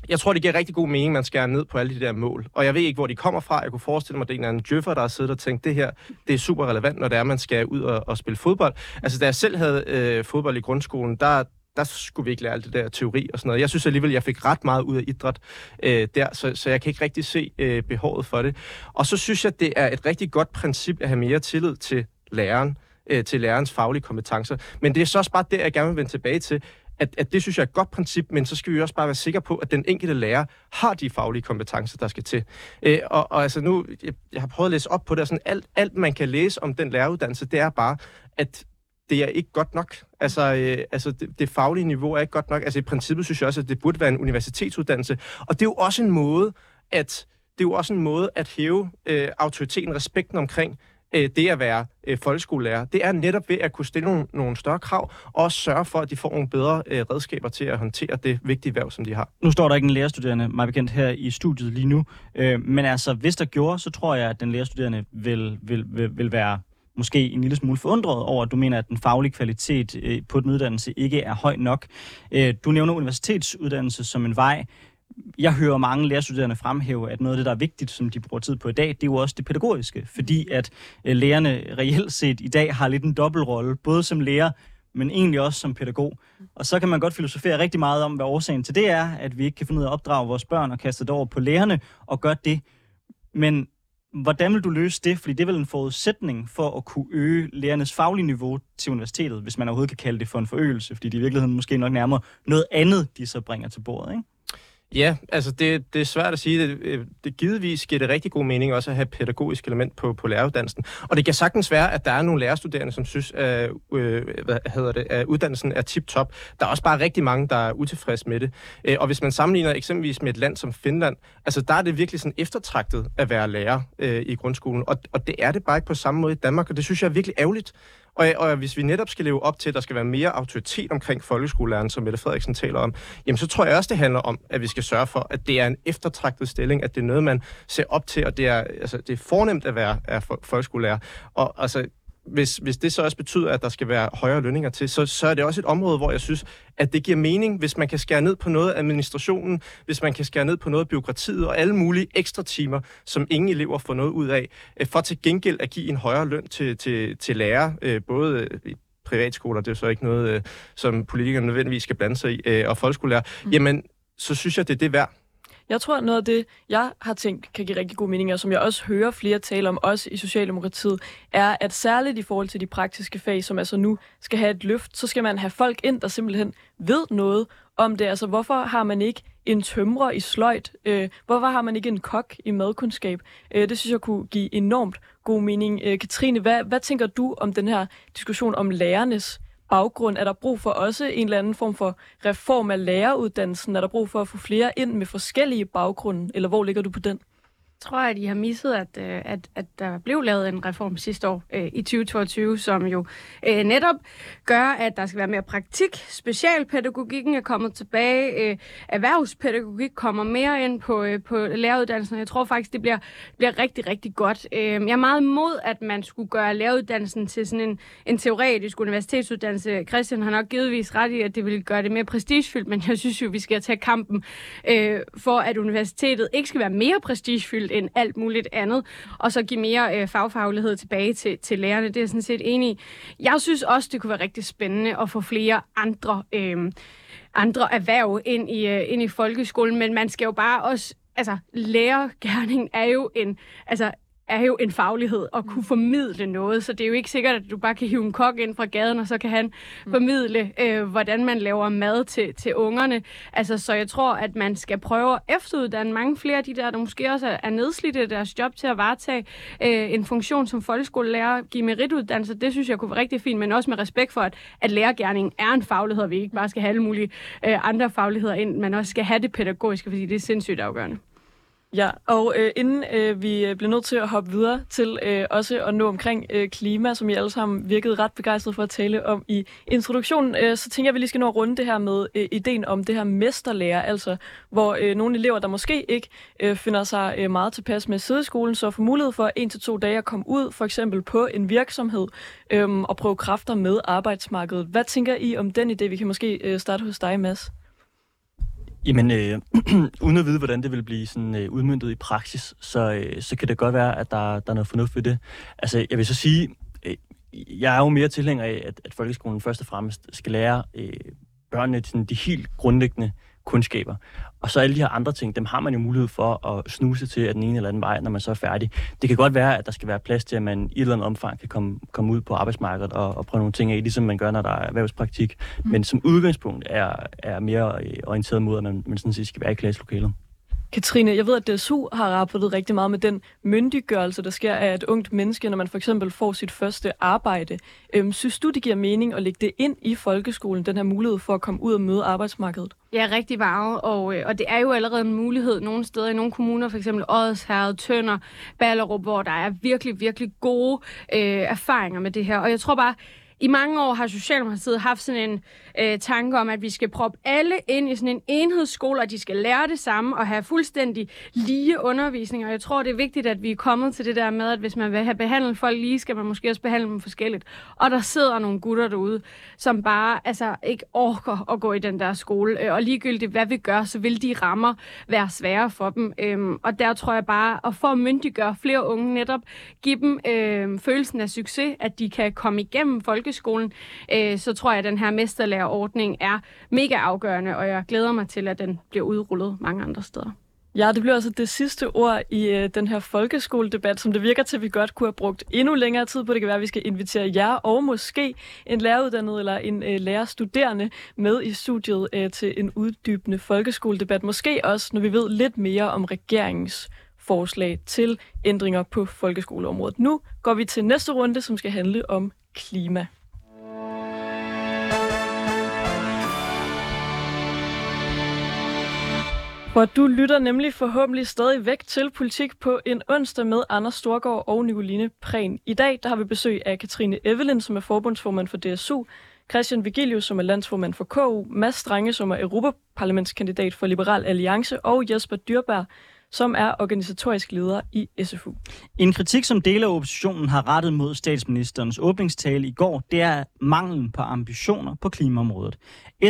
jeg tror, det giver rigtig god mening, at man skærer ned på alle de der mål. Og jeg ved ikke, hvor de kommer fra. Jeg kunne forestille mig, at det er en eller anden djøffer, der har siddet og tænkt, det her det er super relevant, når det er, man skal ud og, og spille fodbold. Altså, da jeg selv havde øh, fodbold i grundskolen, der, der skulle vi ikke lære alt det der teori og sådan noget. Jeg synes alligevel, jeg fik ret meget ud af idræt øh, der, så, så jeg kan ikke rigtig se øh, behovet for det. Og så synes jeg, det er et rigtig godt princip at have mere tillid til læreren, øh, til lærerens faglige kompetencer. Men det er så også bare det, jeg gerne vil vende tilbage til, at, at det synes jeg er et godt princip, men så skal vi også bare være sikre på, at den enkelte lærer har de faglige kompetencer, der skal til. Øh, og, og altså nu, jeg, jeg har prøvet at læse op på det, og sådan alt, alt man kan læse om den læreruddannelse, det er bare, at det er ikke godt nok. Altså, øh, altså det, det faglige niveau er ikke godt nok. Altså i princippet synes jeg også, at det burde være en universitetsuddannelse. Og det er jo også en måde at det er jo også en måde at hæve øh, autoriteten, respekten omkring øh, det at være øh, folkeskolelærer. Det er netop ved at kunne stille nogle, nogle større krav, og også sørge for, at de får nogle bedre øh, redskaber til at håndtere det vigtige værv, som de har. Nu står der ikke en lærerstuderende, mig bekendt, her i studiet lige nu. Øh, men altså, hvis der gjorde, så tror jeg, at den lærerstuderende vil, vil, vil, vil være måske en lille smule forundret over, at du mener, at den faglige kvalitet øh, på den uddannelse ikke er høj nok. Øh, du nævner universitetsuddannelse som en vej. Jeg hører mange lærerstuderende fremhæve, at noget af det, der er vigtigt, som de bruger tid på i dag, det er jo også det pædagogiske. Fordi at øh, lærerne reelt set i dag har lidt en dobbeltrolle, både som lærer, men egentlig også som pædagog. Og så kan man godt filosofere rigtig meget om, hvad årsagen til det er, at vi ikke kan finde ud af at opdrage vores børn og kaste det over på lærerne og gøre det. Men Hvordan vil du løse det? Fordi det er vel en forudsætning for at kunne øge lærernes faglige niveau til universitetet, hvis man overhovedet kan kalde det for en forøgelse, fordi det i virkeligheden måske nok nærmere noget andet, de så bringer til bordet, ikke? Ja, altså det, det er svært at sige. Det, øh, det givetvis giver det rigtig god mening også at have pædagogisk element på, på læreruddannelsen. Og det kan sagtens være, at der er nogle lærerstuderende, som synes, at, øh, hvad hedder det, at uddannelsen er tip-top. Der er også bare rigtig mange, der er utilfredse med det. Øh, og hvis man sammenligner eksempelvis med et land som Finland, altså der er det virkelig sådan eftertragtet at være lærer øh, i grundskolen. Og, og det er det bare ikke på samme måde i Danmark, og det synes jeg er virkelig ærgerligt. Og, og hvis vi netop skal leve op til, at der skal være mere autoritet omkring folkeskolelæreren, som Mette Frederiksen taler om, jamen så tror jeg også, det handler om, at vi skal sørge for, at det er en eftertragtet stilling, at det er noget, man ser op til, og det er, altså, det er fornemt at være er folkeskolelærer. Og altså, hvis, hvis det så også betyder, at der skal være højere lønninger til, så, så er det også et område, hvor jeg synes, at det giver mening, hvis man kan skære ned på noget af administrationen, hvis man kan skære ned på noget af byråkratiet og alle mulige ekstra timer, som ingen elever får noget ud af, øh, for til gengæld at give en højere løn til, til, til lærere, øh, både i privatskoler, det er så ikke noget, som politikerne nødvendigvis skal blande sig i, og folkeskolelærer, mm. jamen, så synes jeg, det er det værd. Jeg tror, at noget af det, jeg har tænkt, kan give rigtig god mening, og som jeg også hører flere tale om, også i Socialdemokratiet, er, at særligt i forhold til de praktiske fag, som altså nu skal have et løft, så skal man have folk ind, der simpelthen ved noget om det. Altså, hvorfor har man ikke en tømrer i sløjt? Øh, hvorfor har man ikke en kok i madkundskab? Øh, det synes jeg kunne give enormt god mening. Øh, Katrine, hvad, hvad tænker du om den her diskussion om lærernes baggrund? Er der brug for også en eller anden form for reform af læreruddannelsen? Er der brug for at få flere ind med forskellige baggrunde? Eller hvor ligger du på den? Tror, at I har misset, at, øh, at, at der blev lavet en reform sidste år øh, i 2022, som jo øh, netop gør, at der skal være mere praktik. Specialpædagogikken er kommet tilbage. Øh, erhvervspædagogik kommer mere ind på, øh, på læreruddannelsen. Jeg tror faktisk, det bliver, bliver rigtig, rigtig godt. Øh, jeg er meget imod, at man skulle gøre læreruddannelsen til sådan en, en teoretisk universitetsuddannelse. Christian har nok givetvis ret i, at det vil gøre det mere prestigefyldt, men jeg synes jo, vi skal tage kampen øh, for, at universitetet ikke skal være mere prestigefyldt, end alt muligt andet, og så give mere øh, fagfaglighed tilbage til, til lærerne. Det er jeg sådan set enig i. Jeg synes også, det kunne være rigtig spændende at få flere andre, øh, andre erhverv ind i, øh, ind i folkeskolen, men man skal jo bare også altså, lærergærning er jo en, altså, er jo en faglighed at kunne formidle noget, så det er jo ikke sikkert, at du bare kan hive en kok ind fra gaden, og så kan han mm. formidle, øh, hvordan man laver mad til, til ungerne. Altså, så jeg tror, at man skal prøve at efteruddanne mange flere af de der, der måske også er nedslidte deres job til at varetage øh, en funktion som folkeskolelærer, give merituddannelse. Det synes jeg kunne være rigtig fint, men også med respekt for, at, at lærergærningen er en faglighed, og vi ikke bare skal have alle mulige øh, andre fagligheder ind, men også skal have det pædagogiske, fordi det er sindssygt afgørende. Ja, og øh, inden øh, vi øh, bliver nødt til at hoppe videre til øh, også at nå omkring øh, klima, som I alle sammen virkede ret begejstrede for at tale om i introduktionen, øh, så tænker jeg, at vi lige skal nå at runde det her med øh, ideen om det her mesterlærer, altså hvor øh, nogle elever, der måske ikke øh, finder sig øh, meget tilpas med sideskolen, så får mulighed for en til to dage at komme ud, for eksempel på en virksomhed, øh, og prøve kræfter med arbejdsmarkedet. Hvad tænker I om den idé? Vi kan måske øh, starte hos dig, Mads. Jamen, øh, *clears throat* uden at vide, hvordan det vil blive sådan, øh, udmyndtet i praksis, så, øh, så kan det godt være, at der, der er noget fornuft ved det. Altså, jeg vil så sige, øh, jeg er jo mere tilhænger af, at, at folkeskolen først og fremmest skal lære øh, børnene sådan, de helt grundlæggende kundskaber. Og så alle de her andre ting, dem har man jo mulighed for at snuse til af den ene eller anden vej, når man så er færdig. Det kan godt være, at der skal være plads til, at man i et eller andet omfang kan komme, komme ud på arbejdsmarkedet og, og prøve nogle ting af, ligesom man gør, når der er erhvervspraktik. Mm. Men som udgangspunkt er, er mere øh, orienteret mod, at man, man sådan set skal være i klasselokalet. Katrine, jeg ved, at DSU har rappet rigtig meget med den myndiggørelse, der sker af et ungt menneske, når man for eksempel får sit første arbejde. Øhm, synes du, det giver mening at lægge det ind i folkeskolen, den her mulighed for at komme ud og møde arbejdsmarkedet? Ja, rigtig meget, og, øh, og det er jo allerede en mulighed nogle steder i nogle kommuner, f.eks. Odsherred, Tønder, Ballerup, hvor der er virkelig, virkelig gode øh, erfaringer med det her. Og jeg tror bare, i mange år har Socialdemokratiet haft sådan en øh, tanke om, at vi skal proppe alle ind i sådan en enhedsskole, og de skal lære det samme og have fuldstændig lige undervisning. Og jeg tror, det er vigtigt, at vi er kommet til det der med, at hvis man vil have behandlet folk lige, skal man måske også behandle dem forskelligt. Og der sidder nogle gutter derude, som bare altså, ikke orker at gå i den der skole. Øh, og ligegyldigt, hvad vi gør, så vil de rammer være svære for dem. Øhm, og der tror jeg bare, at for at myndiggøre flere unge netop, give dem øh, følelsen af succes, at de kan komme igennem folkeskolen, øh, så tror jeg, at den her mesterlærerordning er mega afgørende, og jeg glæder mig til, at den bliver udrullet mange andre steder. Ja, det bliver altså det sidste ord i øh, den her folkeskoledebat, som det virker til, at vi godt kunne have brugt endnu længere tid på. Det kan være, at vi skal invitere jer og måske en læreruddannet eller en øh, lærerstuderende med i studiet øh, til en uddybende folkeskoledebat. Måske også, når vi ved lidt mere om regeringens forslag til ændringer på folkeskoleområdet. Nu går vi til næste runde, som skal handle om klima. Hvor du lytter nemlig forhåbentlig stadig væk til Politik på en onsdag med Anders Storgård og Nicoline Prehn. I dag der har vi besøg af Katrine Evelyn, som er forbundsformand for DSU, Christian Vigilius, som er landsformand for KU, Mads Strange, som er Europaparlamentskandidat for Liberal Alliance, og Jesper Dyrberg, som er organisatorisk leder i SFU. En kritik, som dele af oppositionen har rettet mod statsministerens åbningstale i går, det er manglen på ambitioner på klimaområdet.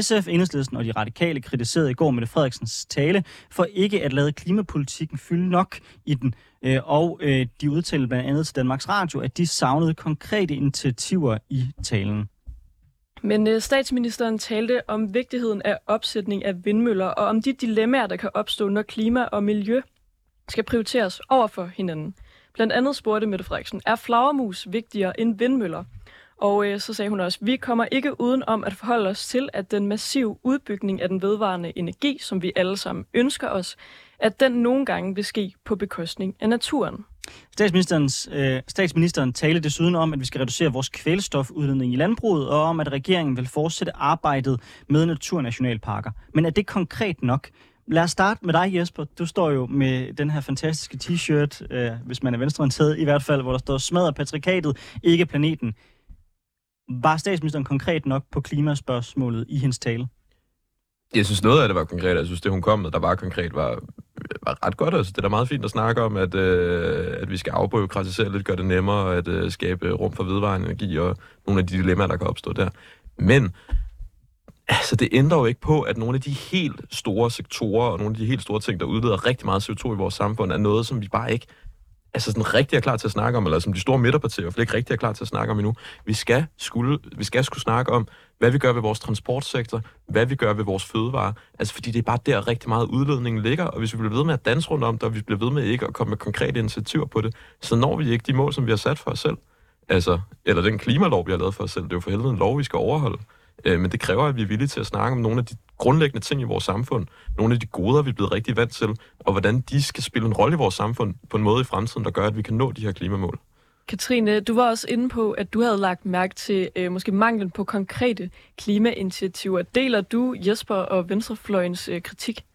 SF, Enhedslisten og de radikale kritiserede i går Mette Frederiksens tale for ikke at lade klimapolitikken fylde nok i den. Øh, og øh, de udtalte blandt andet til Danmarks Radio, at de savnede konkrete initiativer i talen. Men øh, statsministeren talte om vigtigheden af opsætning af vindmøller, og om de dilemmaer, der kan opstå, når klima og miljø skal prioriteres over for hinanden. Blandt andet spurgte Mette Frederiksen, er flagermus vigtigere end vindmøller? Og øh, så sagde hun også, vi kommer ikke uden om at forholde os til, at den massive udbygning af den vedvarende energi, som vi alle sammen ønsker os, at den nogle gange vil ske på bekostning af naturen. Statsministerens, øh, statsministeren talte desuden om, at vi skal reducere vores kvælstofudledning i landbruget, og om, at regeringen vil fortsætte arbejdet med naturnationalparker. Men er det konkret nok? Lad os starte med dig, Jesper. Du står jo med den her fantastiske t-shirt, øh, hvis man er venstreorienteret i hvert fald, hvor der står smadret patrikatet, ikke planeten. Var statsministeren konkret nok på klimaspørgsmålet i hendes tale? Jeg synes, noget af det var konkret. Jeg synes, det hun kom med, der var konkret, var, var ret godt. Altså, det er da meget fint at snakke om, at, øh, at vi skal afbyråkratisere lidt, gøre det nemmere at øh, skabe rum for vedvarende energi og nogle af de dilemmaer, der kan opstå der. Men altså, det ændrer jo ikke på, at nogle af de helt store sektorer og nogle af de helt store ting, der udleder rigtig meget CO2 i vores samfund, er noget, som vi bare ikke altså sådan rigtig er klar til at snakke om, eller som de store midterpartier i hvert fald ikke rigtig er klar til at snakke om endnu. Vi skal, skulle, vi skal skulle snakke om, hvad vi gør ved vores transportsektor, hvad vi gør ved vores fødevare. Altså fordi det er bare der rigtig meget udledningen ligger, og hvis vi bliver ved med at danse rundt om det, og vi bliver ved med ikke at komme med konkrete initiativer på det, så når vi ikke de mål, som vi har sat for os selv. Altså, eller den klimalov, vi har lavet for os selv. Det er jo for helvede en lov, vi skal overholde. Øh, men det kræver, at vi er villige til at snakke om nogle af de grundlæggende ting i vores samfund, nogle af de goder, vi er blevet rigtig vant til, og hvordan de skal spille en rolle i vores samfund på en måde i fremtiden, der gør, at vi kan nå de her klimamål. Katrine, du var også inde på, at du havde lagt mærke til øh, måske manglen på konkrete klimainitiativer. Deler du Jesper og Venstrefløjens øh, kritik?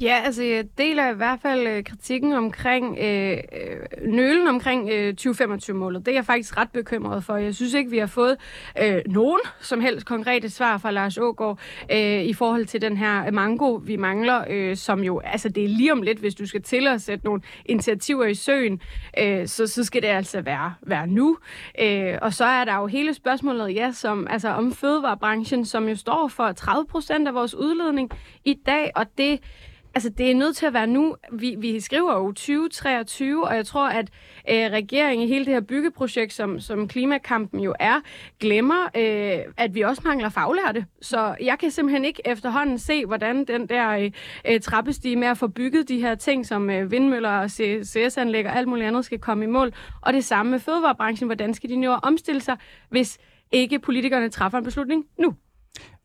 Ja, altså jeg deler i hvert fald øh, kritikken omkring øh, øh, nølen omkring øh, 2025-målet. Det er jeg faktisk ret bekymret for. Jeg synes ikke, vi har fået øh, nogen som helst konkrete svar fra Lars Ågaard øh, i forhold til den her mango, vi mangler, øh, som jo, altså det er lige om lidt, hvis du skal til at sætte nogle initiativer i søen, øh, så, så skal det altså være, være nu. Øh, og så er der jo hele spørgsmålet, ja, som, altså om fødevarebranchen, som jo står for 30 procent af vores udledning i dag, og det Altså, det er nødt til at være nu. Vi, vi skriver jo 2023, og jeg tror, at øh, regeringen i hele det her byggeprojekt, som, som klimakampen jo er, glemmer, øh, at vi også mangler faglærte. Så jeg kan simpelthen ikke efterhånden se, hvordan den der øh, øh trappestige med at få bygget de her ting, som øh, vindmøller og CS-anlæg og alt muligt andet skal komme i mål. Og det samme med fødevarebranchen. Hvordan skal de nu omstille sig, hvis ikke politikerne træffer en beslutning nu?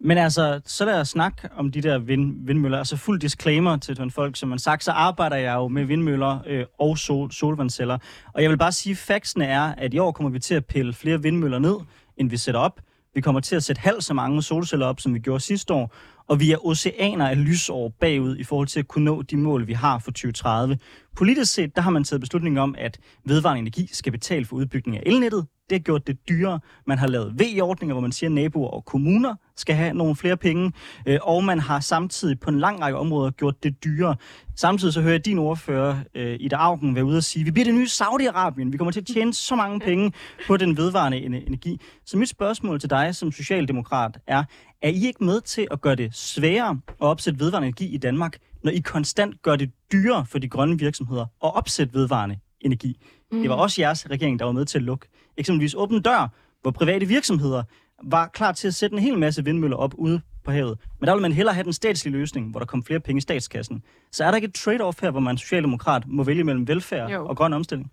Men altså, så lad os snakke om de der vind, vindmøller. Altså fuld disclaimer til den folk, som man sagt, så arbejder jeg jo med vindmøller øh, og sol, solvandceller. Og jeg vil bare sige, at faxene er, at i år kommer vi til at pille flere vindmøller ned, end vi sætter op. Vi kommer til at sætte halvt så mange solceller op, som vi gjorde sidste år. Og vi er oceaner af lysår bagud i forhold til at kunne nå de mål, vi har for 2030. Politisk set, der har man taget beslutning om, at vedvarende energi skal betale for udbygning af elnettet. Det har gjort det dyrere. Man har lavet V-ordninger, hvor man siger, at naboer og kommuner skal have nogle flere penge. Øh, og man har samtidig på en lang række områder gjort det dyrere. Samtidig så hører jeg din ordfører, i Ida Augen, være ude og sige, vi bliver det nye Saudi-Arabien. Vi kommer til at tjene så mange penge på den vedvarende energi. Så mit spørgsmål til dig som socialdemokrat er, er I ikke med til at gøre det sværere at opsætte vedvarende energi i Danmark, når I konstant gør det dyrere for de grønne virksomheder at opsætte vedvarende energi? Mm. Det var også jeres regering, der var med til at lukke eksempelvis åben dør, hvor private virksomheder var klar til at sætte en hel masse vindmøller op ude på havet. Men der vil man hellere have den statslige løsning, hvor der kom flere penge i statskassen. Så er der ikke et trade-off her, hvor man socialdemokrat må vælge mellem velfærd jo. og grøn omstilling?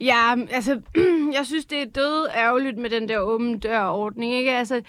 Ja, altså, *clears throat* jeg synes, det er død ærgerligt med den der åben dør-ordning, ikke? Altså,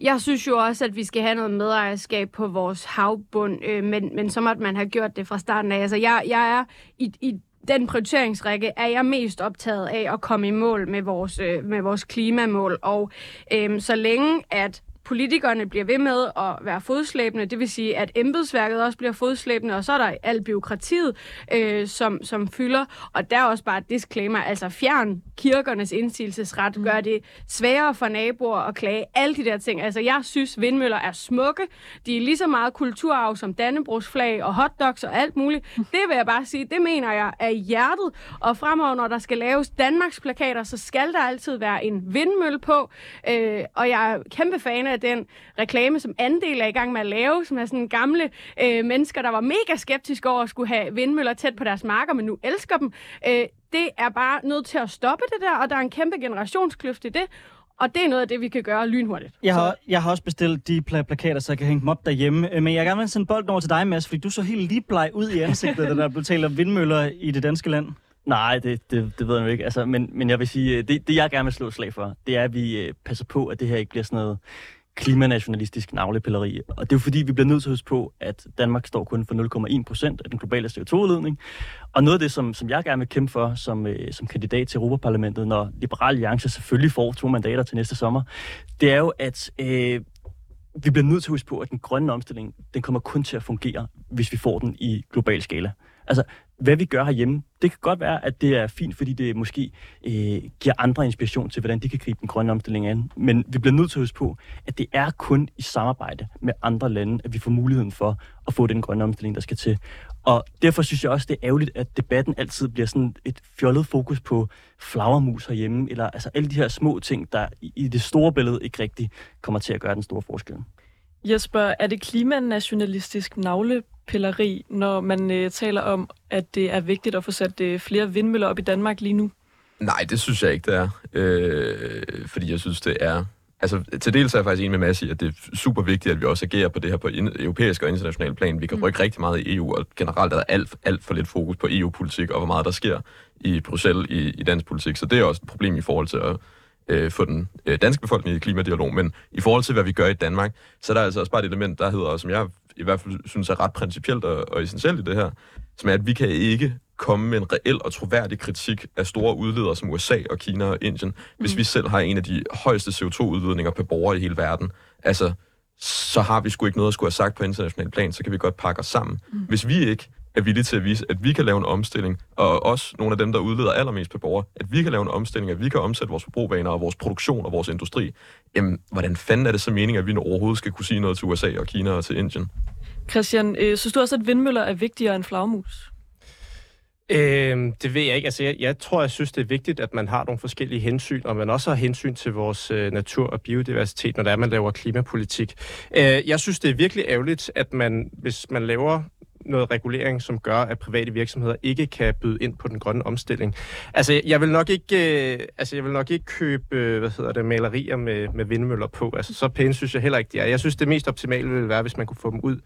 jeg synes jo også, at vi skal have noget medejerskab på vores havbund, øh, men, men så måtte man have gjort det fra starten af. Altså, jeg, jeg er i, i den prioriteringsrække er jeg mest optaget af at komme i mål med vores, øh, med vores klimamål. Og øh, så længe at politikerne bliver ved med at være fodslæbende, det vil sige, at embedsværket også bliver fodslæbende, og så er der alt byråkratiet, øh, som, som fylder, og der er også bare et disclaimer, altså fjern kirkernes indsigelsesret, mm. gør det sværere for naboer at klage, alle de der ting. Altså jeg synes, vindmøller er smukke, de er lige så meget kulturarv som Dannebrogsflag og hotdogs og alt muligt. Det vil jeg bare sige, det mener jeg er hjertet, og fremover, når der skal laves Danmarks plakater, så skal der altid være en vindmølle på, øh, og jeg er kæmpe fan af den reklame, som andel er i gang med at lave, som er sådan gamle øh, mennesker, der var mega skeptiske over at skulle have vindmøller tæt på deres marker, men nu elsker dem. Øh, det er bare nødt til at stoppe det der, og der er en kæmpe generationskløft i det. Og det er noget af det, vi kan gøre lynhurtigt. Jeg har, jeg har også bestilt de pla- plakater, så jeg kan hænge dem op derhjemme. Øh, men jeg vil gerne sende bolden over til dig, Mads, fordi du så helt lige bleg ud i ansigtet, da der blev talt om vindmøller i det danske land. Nej, det, det, det ved jeg ikke. Altså, men, men jeg vil sige, øh, det, det jeg gerne vil slå slag for, det er, at vi øh, passer på, at det her ikke bliver sådan noget klimanationalistisk navlepilleri. Og det er jo fordi, vi bliver nødt til at huske på, at Danmark står kun for 0,1 procent af den globale CO2-udledning. Og noget af det, som, som jeg gerne vil kæmpe for som, øh, som kandidat til Europaparlamentet, når Liberal Alliance selvfølgelig får to mandater til næste sommer, det er jo, at øh, vi bliver nødt til at huske på, at den grønne omstilling, den kommer kun til at fungere, hvis vi får den i global skala. Altså, hvad vi gør herhjemme, det kan godt være, at det er fint, fordi det måske øh, giver andre inspiration til, hvordan de kan gribe den grønne omstilling an. Men vi bliver nødt til at huske på, at det er kun i samarbejde med andre lande, at vi får muligheden for at få den grønne omstilling, der skal til. Og derfor synes jeg også, det er ærgerligt, at debatten altid bliver sådan et fjollet fokus på flagermus herhjemme, eller altså alle de her små ting, der i det store billede ikke rigtig kommer til at gøre den store forskel. Jesper, er det klimanationalistisk navlepilleri, når man øh, taler om, at det er vigtigt at få sat øh, flere vindmøller op i Danmark lige nu? Nej, det synes jeg ikke, det er. Øh, fordi jeg synes, det er... Altså, til dels er jeg faktisk enig med Mads i, at det er super vigtigt, at vi også agerer på det her på europæisk og international plan. Vi kan mm. rykke rigtig meget i EU, og generelt er der alt, alt for lidt fokus på EU-politik, og hvor meget der sker i Bruxelles i, i dansk politik. Så det er også et problem i forhold til at øh, for den øh, danske befolkning i klimadialog, men i forhold til, hvad vi gør i Danmark, så er der altså også bare et element, der hedder, som jeg i hvert fald synes er ret principielt og, og essentielt i det her, som er, at vi kan ikke komme med en reel og troværdig kritik af store udledere som USA og Kina og Indien, hvis mm. vi selv har en af de højeste CO2-udledninger per borger i hele verden. Altså, så har vi sgu ikke noget at skulle have sagt på international plan, så kan vi godt pakke os sammen. Mm. Hvis vi ikke er villige til at vise, at vi kan lave en omstilling, og også nogle af dem, der udleder allermest på borger, at vi kan lave en omstilling, at vi kan omsætte vores forbrugvaner og vores produktion og vores industri, jamen, hvordan fanden er det så meningen, at vi overhovedet skal kunne sige noget til USA og Kina og til Indien? Christian, øh, synes du også, at vindmøller er vigtigere end flagmus? Øhm, det ved jeg ikke. Altså, jeg, jeg tror, jeg synes, det er vigtigt, at man har nogle forskellige hensyn, og man også har hensyn til vores øh, natur og biodiversitet, når det er, man laver klimapolitik. Øh, jeg synes, det er virkelig ærgerligt, at man, hvis man laver noget regulering, som gør, at private virksomheder ikke kan byde ind på den grønne omstilling. Altså, jeg vil nok ikke, øh, altså, jeg vil nok ikke købe, øh, hvad hedder det, malerier med, med vindmøller på. Altså, så pæne synes jeg heller ikke, de er. Jeg synes, det mest optimale ville være, hvis man kunne få dem ud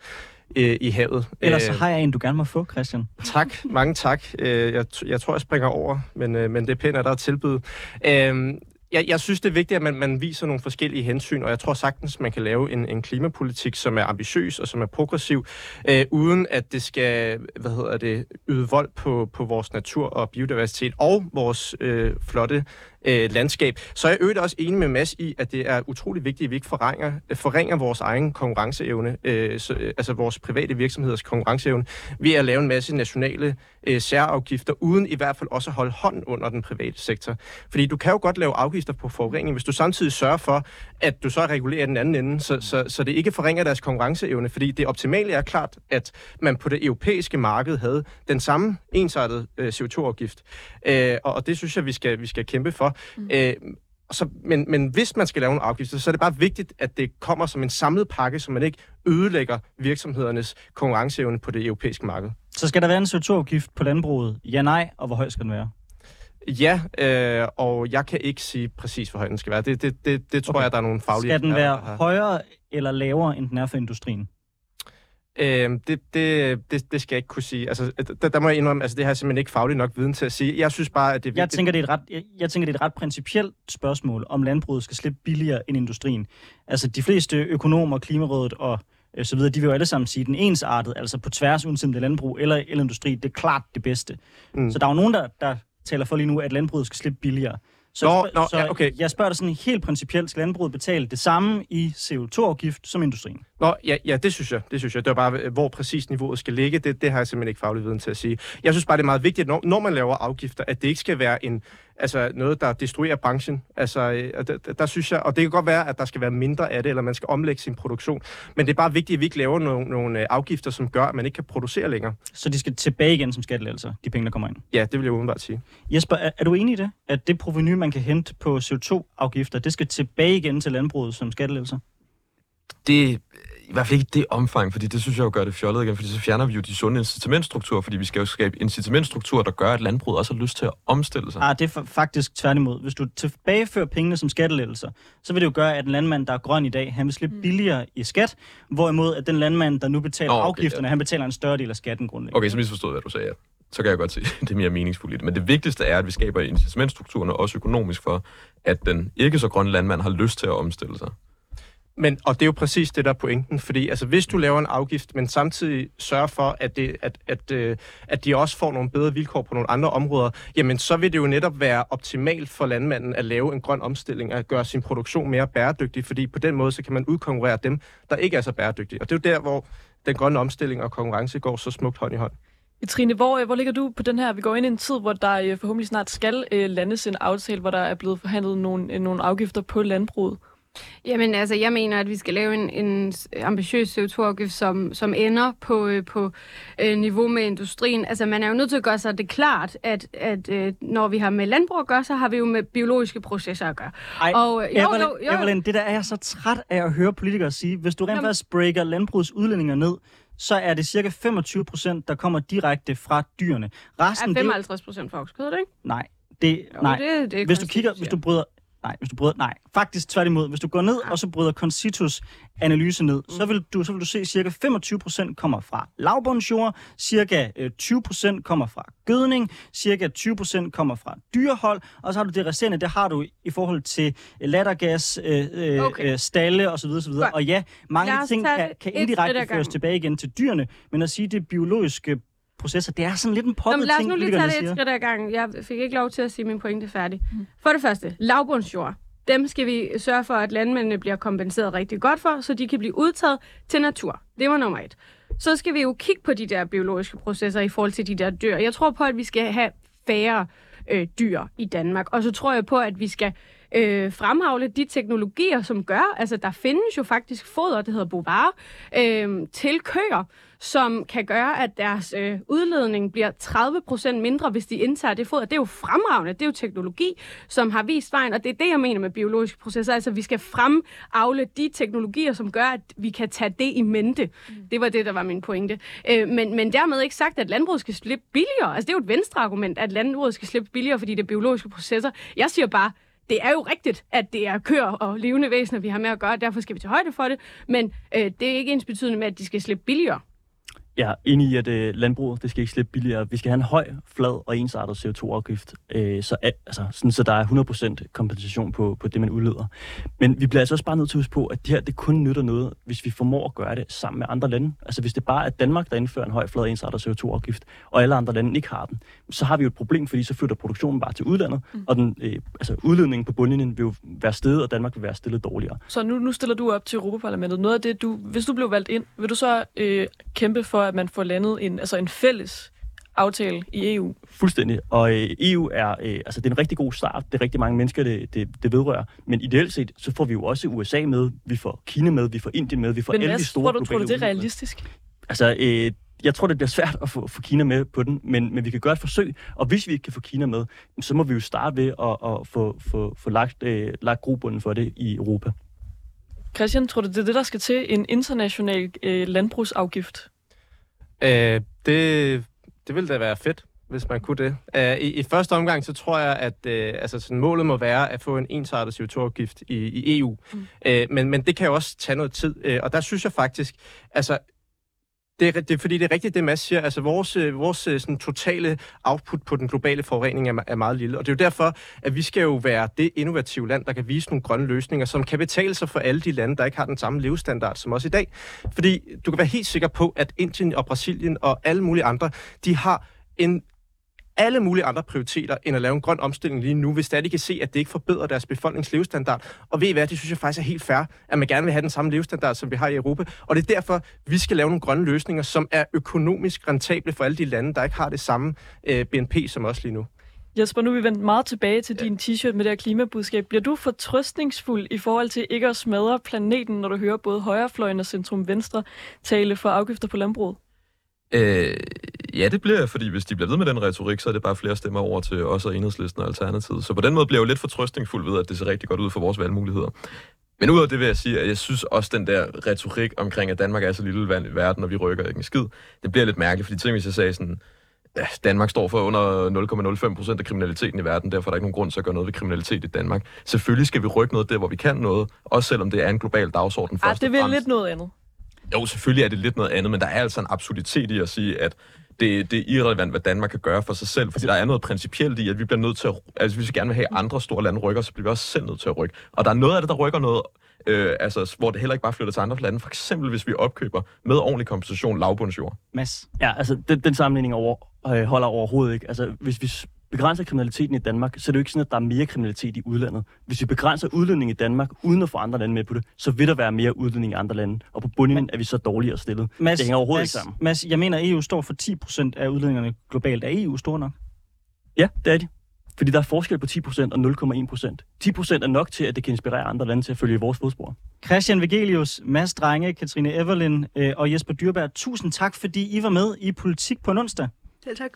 øh, i havet. Ellers så har jeg en, du gerne må få, Christian. Tak, mange tak. Øh, jeg, jeg tror, jeg springer over, men, øh, men det er pænt, at der er tilbud. Øh, jeg, jeg synes, det er vigtigt, at man, man viser nogle forskellige hensyn, og jeg tror sagtens, man kan lave en, en klimapolitik, som er ambitiøs og som er progressiv, øh, uden at det skal hvad hedder det, yde vold på, på vores natur og biodiversitet og vores øh, flotte øh, landskab. Så er jeg øvrigt også enig med Mads i, at det er utrolig vigtigt, at vi ikke forringer, øh, forringer vores egen konkurrenceevne, øh, så, øh, altså vores private virksomheders konkurrenceevne, ved at lave en masse nationale øh, særafgifter, uden i hvert fald også at holde hånden under den private sektor. Fordi du kan jo godt lave afgifter på forurening, hvis du samtidig sørger for, at du så regulerer den anden ende, så, så, så det ikke forringer deres konkurrenceevne. Fordi det optimale er klart, at man på det europæiske marked havde den samme ensartede øh, CO2-afgift. Øh, og, og det synes jeg, vi skal, vi skal kæmpe for. Mm. Øh, så, men, men hvis man skal lave en afgift, så er det bare vigtigt, at det kommer som en samlet pakke, så man ikke ødelægger virksomhedernes konkurrenceevne på det europæiske marked. Så skal der være en CO2-afgift på landbruget? Ja, nej, og hvor høj skal den være? Ja, øh, og jeg kan ikke sige præcis, hvor høj den skal være. Det, det, det, det tror okay. jeg, der er nogle faglige... Skal den være højere eller lavere, end den er for industrien? Øh, det, det, det, det skal jeg ikke kunne sige. Altså, der, der må jeg indrømme, altså det har jeg simpelthen ikke fagligt nok viden til at sige. Jeg synes bare, at det er vigtigt. Jeg tænker, det er et ret, jeg, jeg tænker, det er et ret principielt spørgsmål, om landbruget skal slippe billigere end industrien. Altså de fleste økonomer, Klimarådet og øh, så videre, de vil jo alle sammen sige, at den ensartet, altså på tværs, uanset om det er landbrug eller elindustri, det er klart det bedste. Mm. Så der er jo nogen, der, der taler for lige nu, at landbruget skal slippe billigere. Så, nå, nå, så ja, okay. jeg spørger dig sådan helt principielt, skal landbruget betale det samme i CO2-afgift som industrien? Nå, ja, ja, det synes jeg. Det synes jeg. Det er bare, hvor præcis niveauet skal ligge. Det, det har jeg simpelthen ikke faglig viden til at sige. Jeg synes bare, det er meget vigtigt, når, når man laver afgifter, at det ikke skal være en, altså noget, der destruerer branchen. Altså, øh, der, der synes jeg, og det kan godt være, at der skal være mindre af det, eller man skal omlægge sin produktion. Men det er bare vigtigt, at vi ikke laver nogle, nogle øh, afgifter, som gør, at man ikke kan producere længere. Så de skal tilbage igen som skattelettelser, de penge, der kommer ind? Ja, det vil jeg udenbart sige. Jesper, er, er du enig i det? At det proveny, man kan hente på CO2-afgifter, det skal tilbage igen til landbruget som skattelettelser? Det i hvert fald ikke det omfang, fordi det synes jeg jo gør det fjollet igen, fordi så fjerner vi jo de sunde incitamentstrukturer, fordi vi skal jo skabe incitamentstrukturer, der gør, at landbruget også har lyst til at omstille sig. Ah, det er faktisk tværtimod. Hvis du tilbagefører pengene som skattelettelser, så vil det jo gøre, at en landmand, der er grøn i dag, han vil slippe mm. billigere i skat, hvorimod at den landmand, der nu betaler oh, okay, afgifterne, ja. han betaler en større del af skatten grundlæggende. Okay, så misforstod hvad du sagde, ja. Så kan jeg godt se, *laughs* det er mere meningsfuldt. Men det vigtigste er, at vi skaber incitamentstrukturerne også økonomisk for, at den ikke så grønne landmand har lyst til at omstille sig. Men, og det er jo præcis det, der er pointen, fordi altså, hvis du laver en afgift, men samtidig sørger for, at, det, at, at, øh, at de også får nogle bedre vilkår på nogle andre områder, jamen så vil det jo netop være optimalt for landmanden at lave en grøn omstilling, at gøre sin produktion mere bæredygtig, fordi på den måde, så kan man udkonkurrere dem, der ikke er så bæredygtige. Og det er jo der, hvor den grønne omstilling og konkurrence går så smukt hånd i hånd. Trine, hvor, øh, hvor ligger du på den her? Vi går ind i en tid, hvor der øh, forhåbentlig snart skal landes en aftale, hvor der er blevet forhandlet nogle, nogle afgifter på landbruget. Jamen altså, jeg mener, at vi skal lave en, en ambitiøs CO2-afgift, som, som ender på, øh, på øh, niveau med industrien. Altså, man er jo nødt til at gøre sig det klart, at, at øh, når vi har med landbrug at gøre, så har vi jo med biologiske processer at gøre. Ej, og, øh, jo, Evelyn, jo, jo. Evelyn, det der er jeg så træt af at høre politikere sige. Hvis du rent faktisk breaker landbrugets udlændinger ned, så er det cirka 25 procent, der kommer direkte fra dyrene. Resten, er 55 procent fra oksekød, ikke? Nej, det, jo, nej. Det, det hvis du kigger, hvis du bryder Nej, hvis du bryder, nej, faktisk tværtimod. Hvis du går ned og så bryder Concitus analyse ned, mm. så, vil du, så vil du se, at cirka 25% kommer fra lavbundsjord, cirka 20% øh, kommer fra gødning, cirka 20% kommer fra dyrehold, og så har du det resterende, det har du i forhold til øh, lattergas, øh, øh, okay. øh, stalle osv. osv. Og ja, mange ting kan, kan indirekte føres tilbage igen til dyrene, men at sige, det biologiske processer. Det er sådan lidt en poppet ting, Lad os nu lige tage det et skridt ad gang. Jeg fik ikke lov til at sige min pointe færdig. Mm. For det første, lavbundsjord. Dem skal vi sørge for, at landmændene bliver kompenseret rigtig godt for, så de kan blive udtaget til natur. Det var nummer et. Så skal vi jo kigge på de der biologiske processer i forhold til de der dyr. Jeg tror på, at vi skal have færre øh, dyr i Danmark. Og så tror jeg på, at vi skal øh, fremhavle de teknologier, som gør, altså der findes jo faktisk foder, det hedder bovar, øh, til køer, som kan gøre, at deres øh, udledning bliver 30% mindre, hvis de indtager det foder. Det er jo fremragende, det er jo teknologi, som har vist vejen, og det er det, jeg mener med biologiske processer. Altså, vi skal fremavle de teknologier, som gør, at vi kan tage det i mente. Mm. Det var det, der var min pointe. Øh, men, men dermed ikke sagt, at landbruget skal slippe billigere. Altså, det er jo et venstre argument, at landbruget skal slippe billigere, fordi det er biologiske processer. Jeg siger bare, det er jo rigtigt, at det er køer og levende væsener, vi har med at gøre, derfor skal vi tage højde for det, men øh, det er ikke ens betydende med, at de skal slippe billigere. Er enig i, at øh, landbruget det skal ikke slippe billigere. Vi skal have en høj, flad og ensartet CO2-afgift, øh, så, altså, sådan, så der er 100% kompensation på, på det, man udleder. Men vi bliver altså også bare nødt til at huske på, at det her det kun nytter noget, hvis vi formår at gøre det sammen med andre lande. Altså hvis det bare er Danmark, der indfører en høj, flad og ensartet CO2-afgift, og alle andre lande ikke har den, så har vi jo et problem, fordi så flytter produktionen bare til udlandet, mm. og den, øh, altså, udledningen på bundlinjen vil jo være stedet, og Danmark vil være stillet dårligere. Så nu, nu stiller du op til Europaparlamentet. Noget af det, du, hvis du blev valgt ind, vil du så øh, kæmpe for, at man får landet en, altså en fælles aftale i EU. Fuldstændig. Og øh, EU er, øh, altså det er en rigtig god start. Det er rigtig mange mennesker, det, det, det vedrører. Men ideelt set, så får vi jo også USA med, vi får Kina med, vi får Indien med, vi får Men alle de store tror du, tror du, det er realistisk? Altså, øh, jeg tror, det bliver svært at få, få Kina med på den, men, men vi kan gøre et forsøg. Og hvis vi ikke kan få Kina med, så må vi jo starte ved at, at få, få, få lagt, øh, lagt grobunden for det i Europa. Christian, tror du, det er det, der skal til? En international øh, landbrugsafgift? Øh, det, det ville da være fedt, hvis man kunne det. Øh, i, I første omgang, så tror jeg, at øh, altså, sådan, målet må være at få en ensartet CO2-afgift i, i EU. Mm. Øh, men, men det kan jo også tage noget tid, øh, og der synes jeg faktisk, altså det er, det er fordi, det er rigtigt, det Mads siger. Altså, vores, øh, vores øh, sådan, totale output på den globale forurening er, er meget lille. Og det er jo derfor, at vi skal jo være det innovative land, der kan vise nogle grønne løsninger, som kan betale sig for alle de lande, der ikke har den samme levestandard som os i dag. Fordi du kan være helt sikker på, at Indien og Brasilien og alle mulige andre, de har en alle mulige andre prioriteter, end at lave en grøn omstilling lige nu, hvis de kan se, at det ikke forbedrer deres befolknings levestandard. Og ved I hvad, det synes jeg faktisk er helt fair, at man gerne vil have den samme levestandard, som vi har i Europa. Og det er derfor, vi skal lave nogle grønne løsninger, som er økonomisk rentable for alle de lande, der ikke har det samme øh, BNP som os lige nu. Jesper, nu er vi vendt meget tilbage til din t-shirt med det her klimabudskab. Bliver du fortrøstningsfuld i forhold til ikke at smadre planeten, når du hører både højrefløjen og centrum-venstre tale for afgifter på landbruget? Øh, ja, det bliver fordi hvis de bliver ved med den retorik, så er det bare flere stemmer over til os og enhedslisten og Alternativet. Så på den måde bliver jeg jo lidt fortrøstningsfuld ved, at det ser rigtig godt ud for vores valgmuligheder. Men udover det vil jeg sige, at jeg synes også, den der retorik omkring, at Danmark er så lille land i verden, og vi rykker ikke en skid, det bliver lidt mærkeligt, fordi tænk, hvis jeg sagde sådan, ja, Danmark står for under 0,05 procent af kriminaliteten i verden, derfor er der ikke nogen grund til at gøre noget ved kriminalitet i Danmark. Selvfølgelig skal vi rykke noget der, hvor vi kan noget, også selvom det er en global dagsorden først det og vil lidt noget andet. Jo, selvfølgelig er det lidt noget andet, men der er altså en absurditet i at sige, at det, det er irrelevant, hvad Danmark kan gøre for sig selv, fordi der er noget principielt i, at vi bliver nødt til at... Altså, hvis vi gerne vil have, andre store lande rykker, så bliver vi også selv nødt til at rykke. Og der er noget af det, der rykker noget, øh, altså, hvor det heller ikke bare flytter til andre lande. For eksempel, hvis vi opkøber med ordentlig kompensation lavbundsjord. Mads. Ja, altså, den, den sammenligning over, øh, holder overhovedet ikke. Altså, hvis vi begrænser kriminaliteten i Danmark, så er det jo ikke sådan, at der er mere kriminalitet i udlandet. Hvis vi begrænser udledning i Danmark, uden at få andre lande med på det, så vil der være mere udledning i andre lande. Og på bundlinjen er vi så dårligere stillet. Mads, det hænger overhovedet Mads, ikke sammen. Mads, jeg mener, at EU står for 10% af udledningerne globalt. Er EU stor nok? Ja, det er de. Fordi der er forskel på 10% og 0,1%. 10% er nok til, at det kan inspirere andre lande til at følge vores fodspor. Christian Vegelius, Mads Drenge, Katrine Everlin øh, og Jesper Dyrberg, tusind tak, fordi I var med i Politik på en onsdag. Selv tak.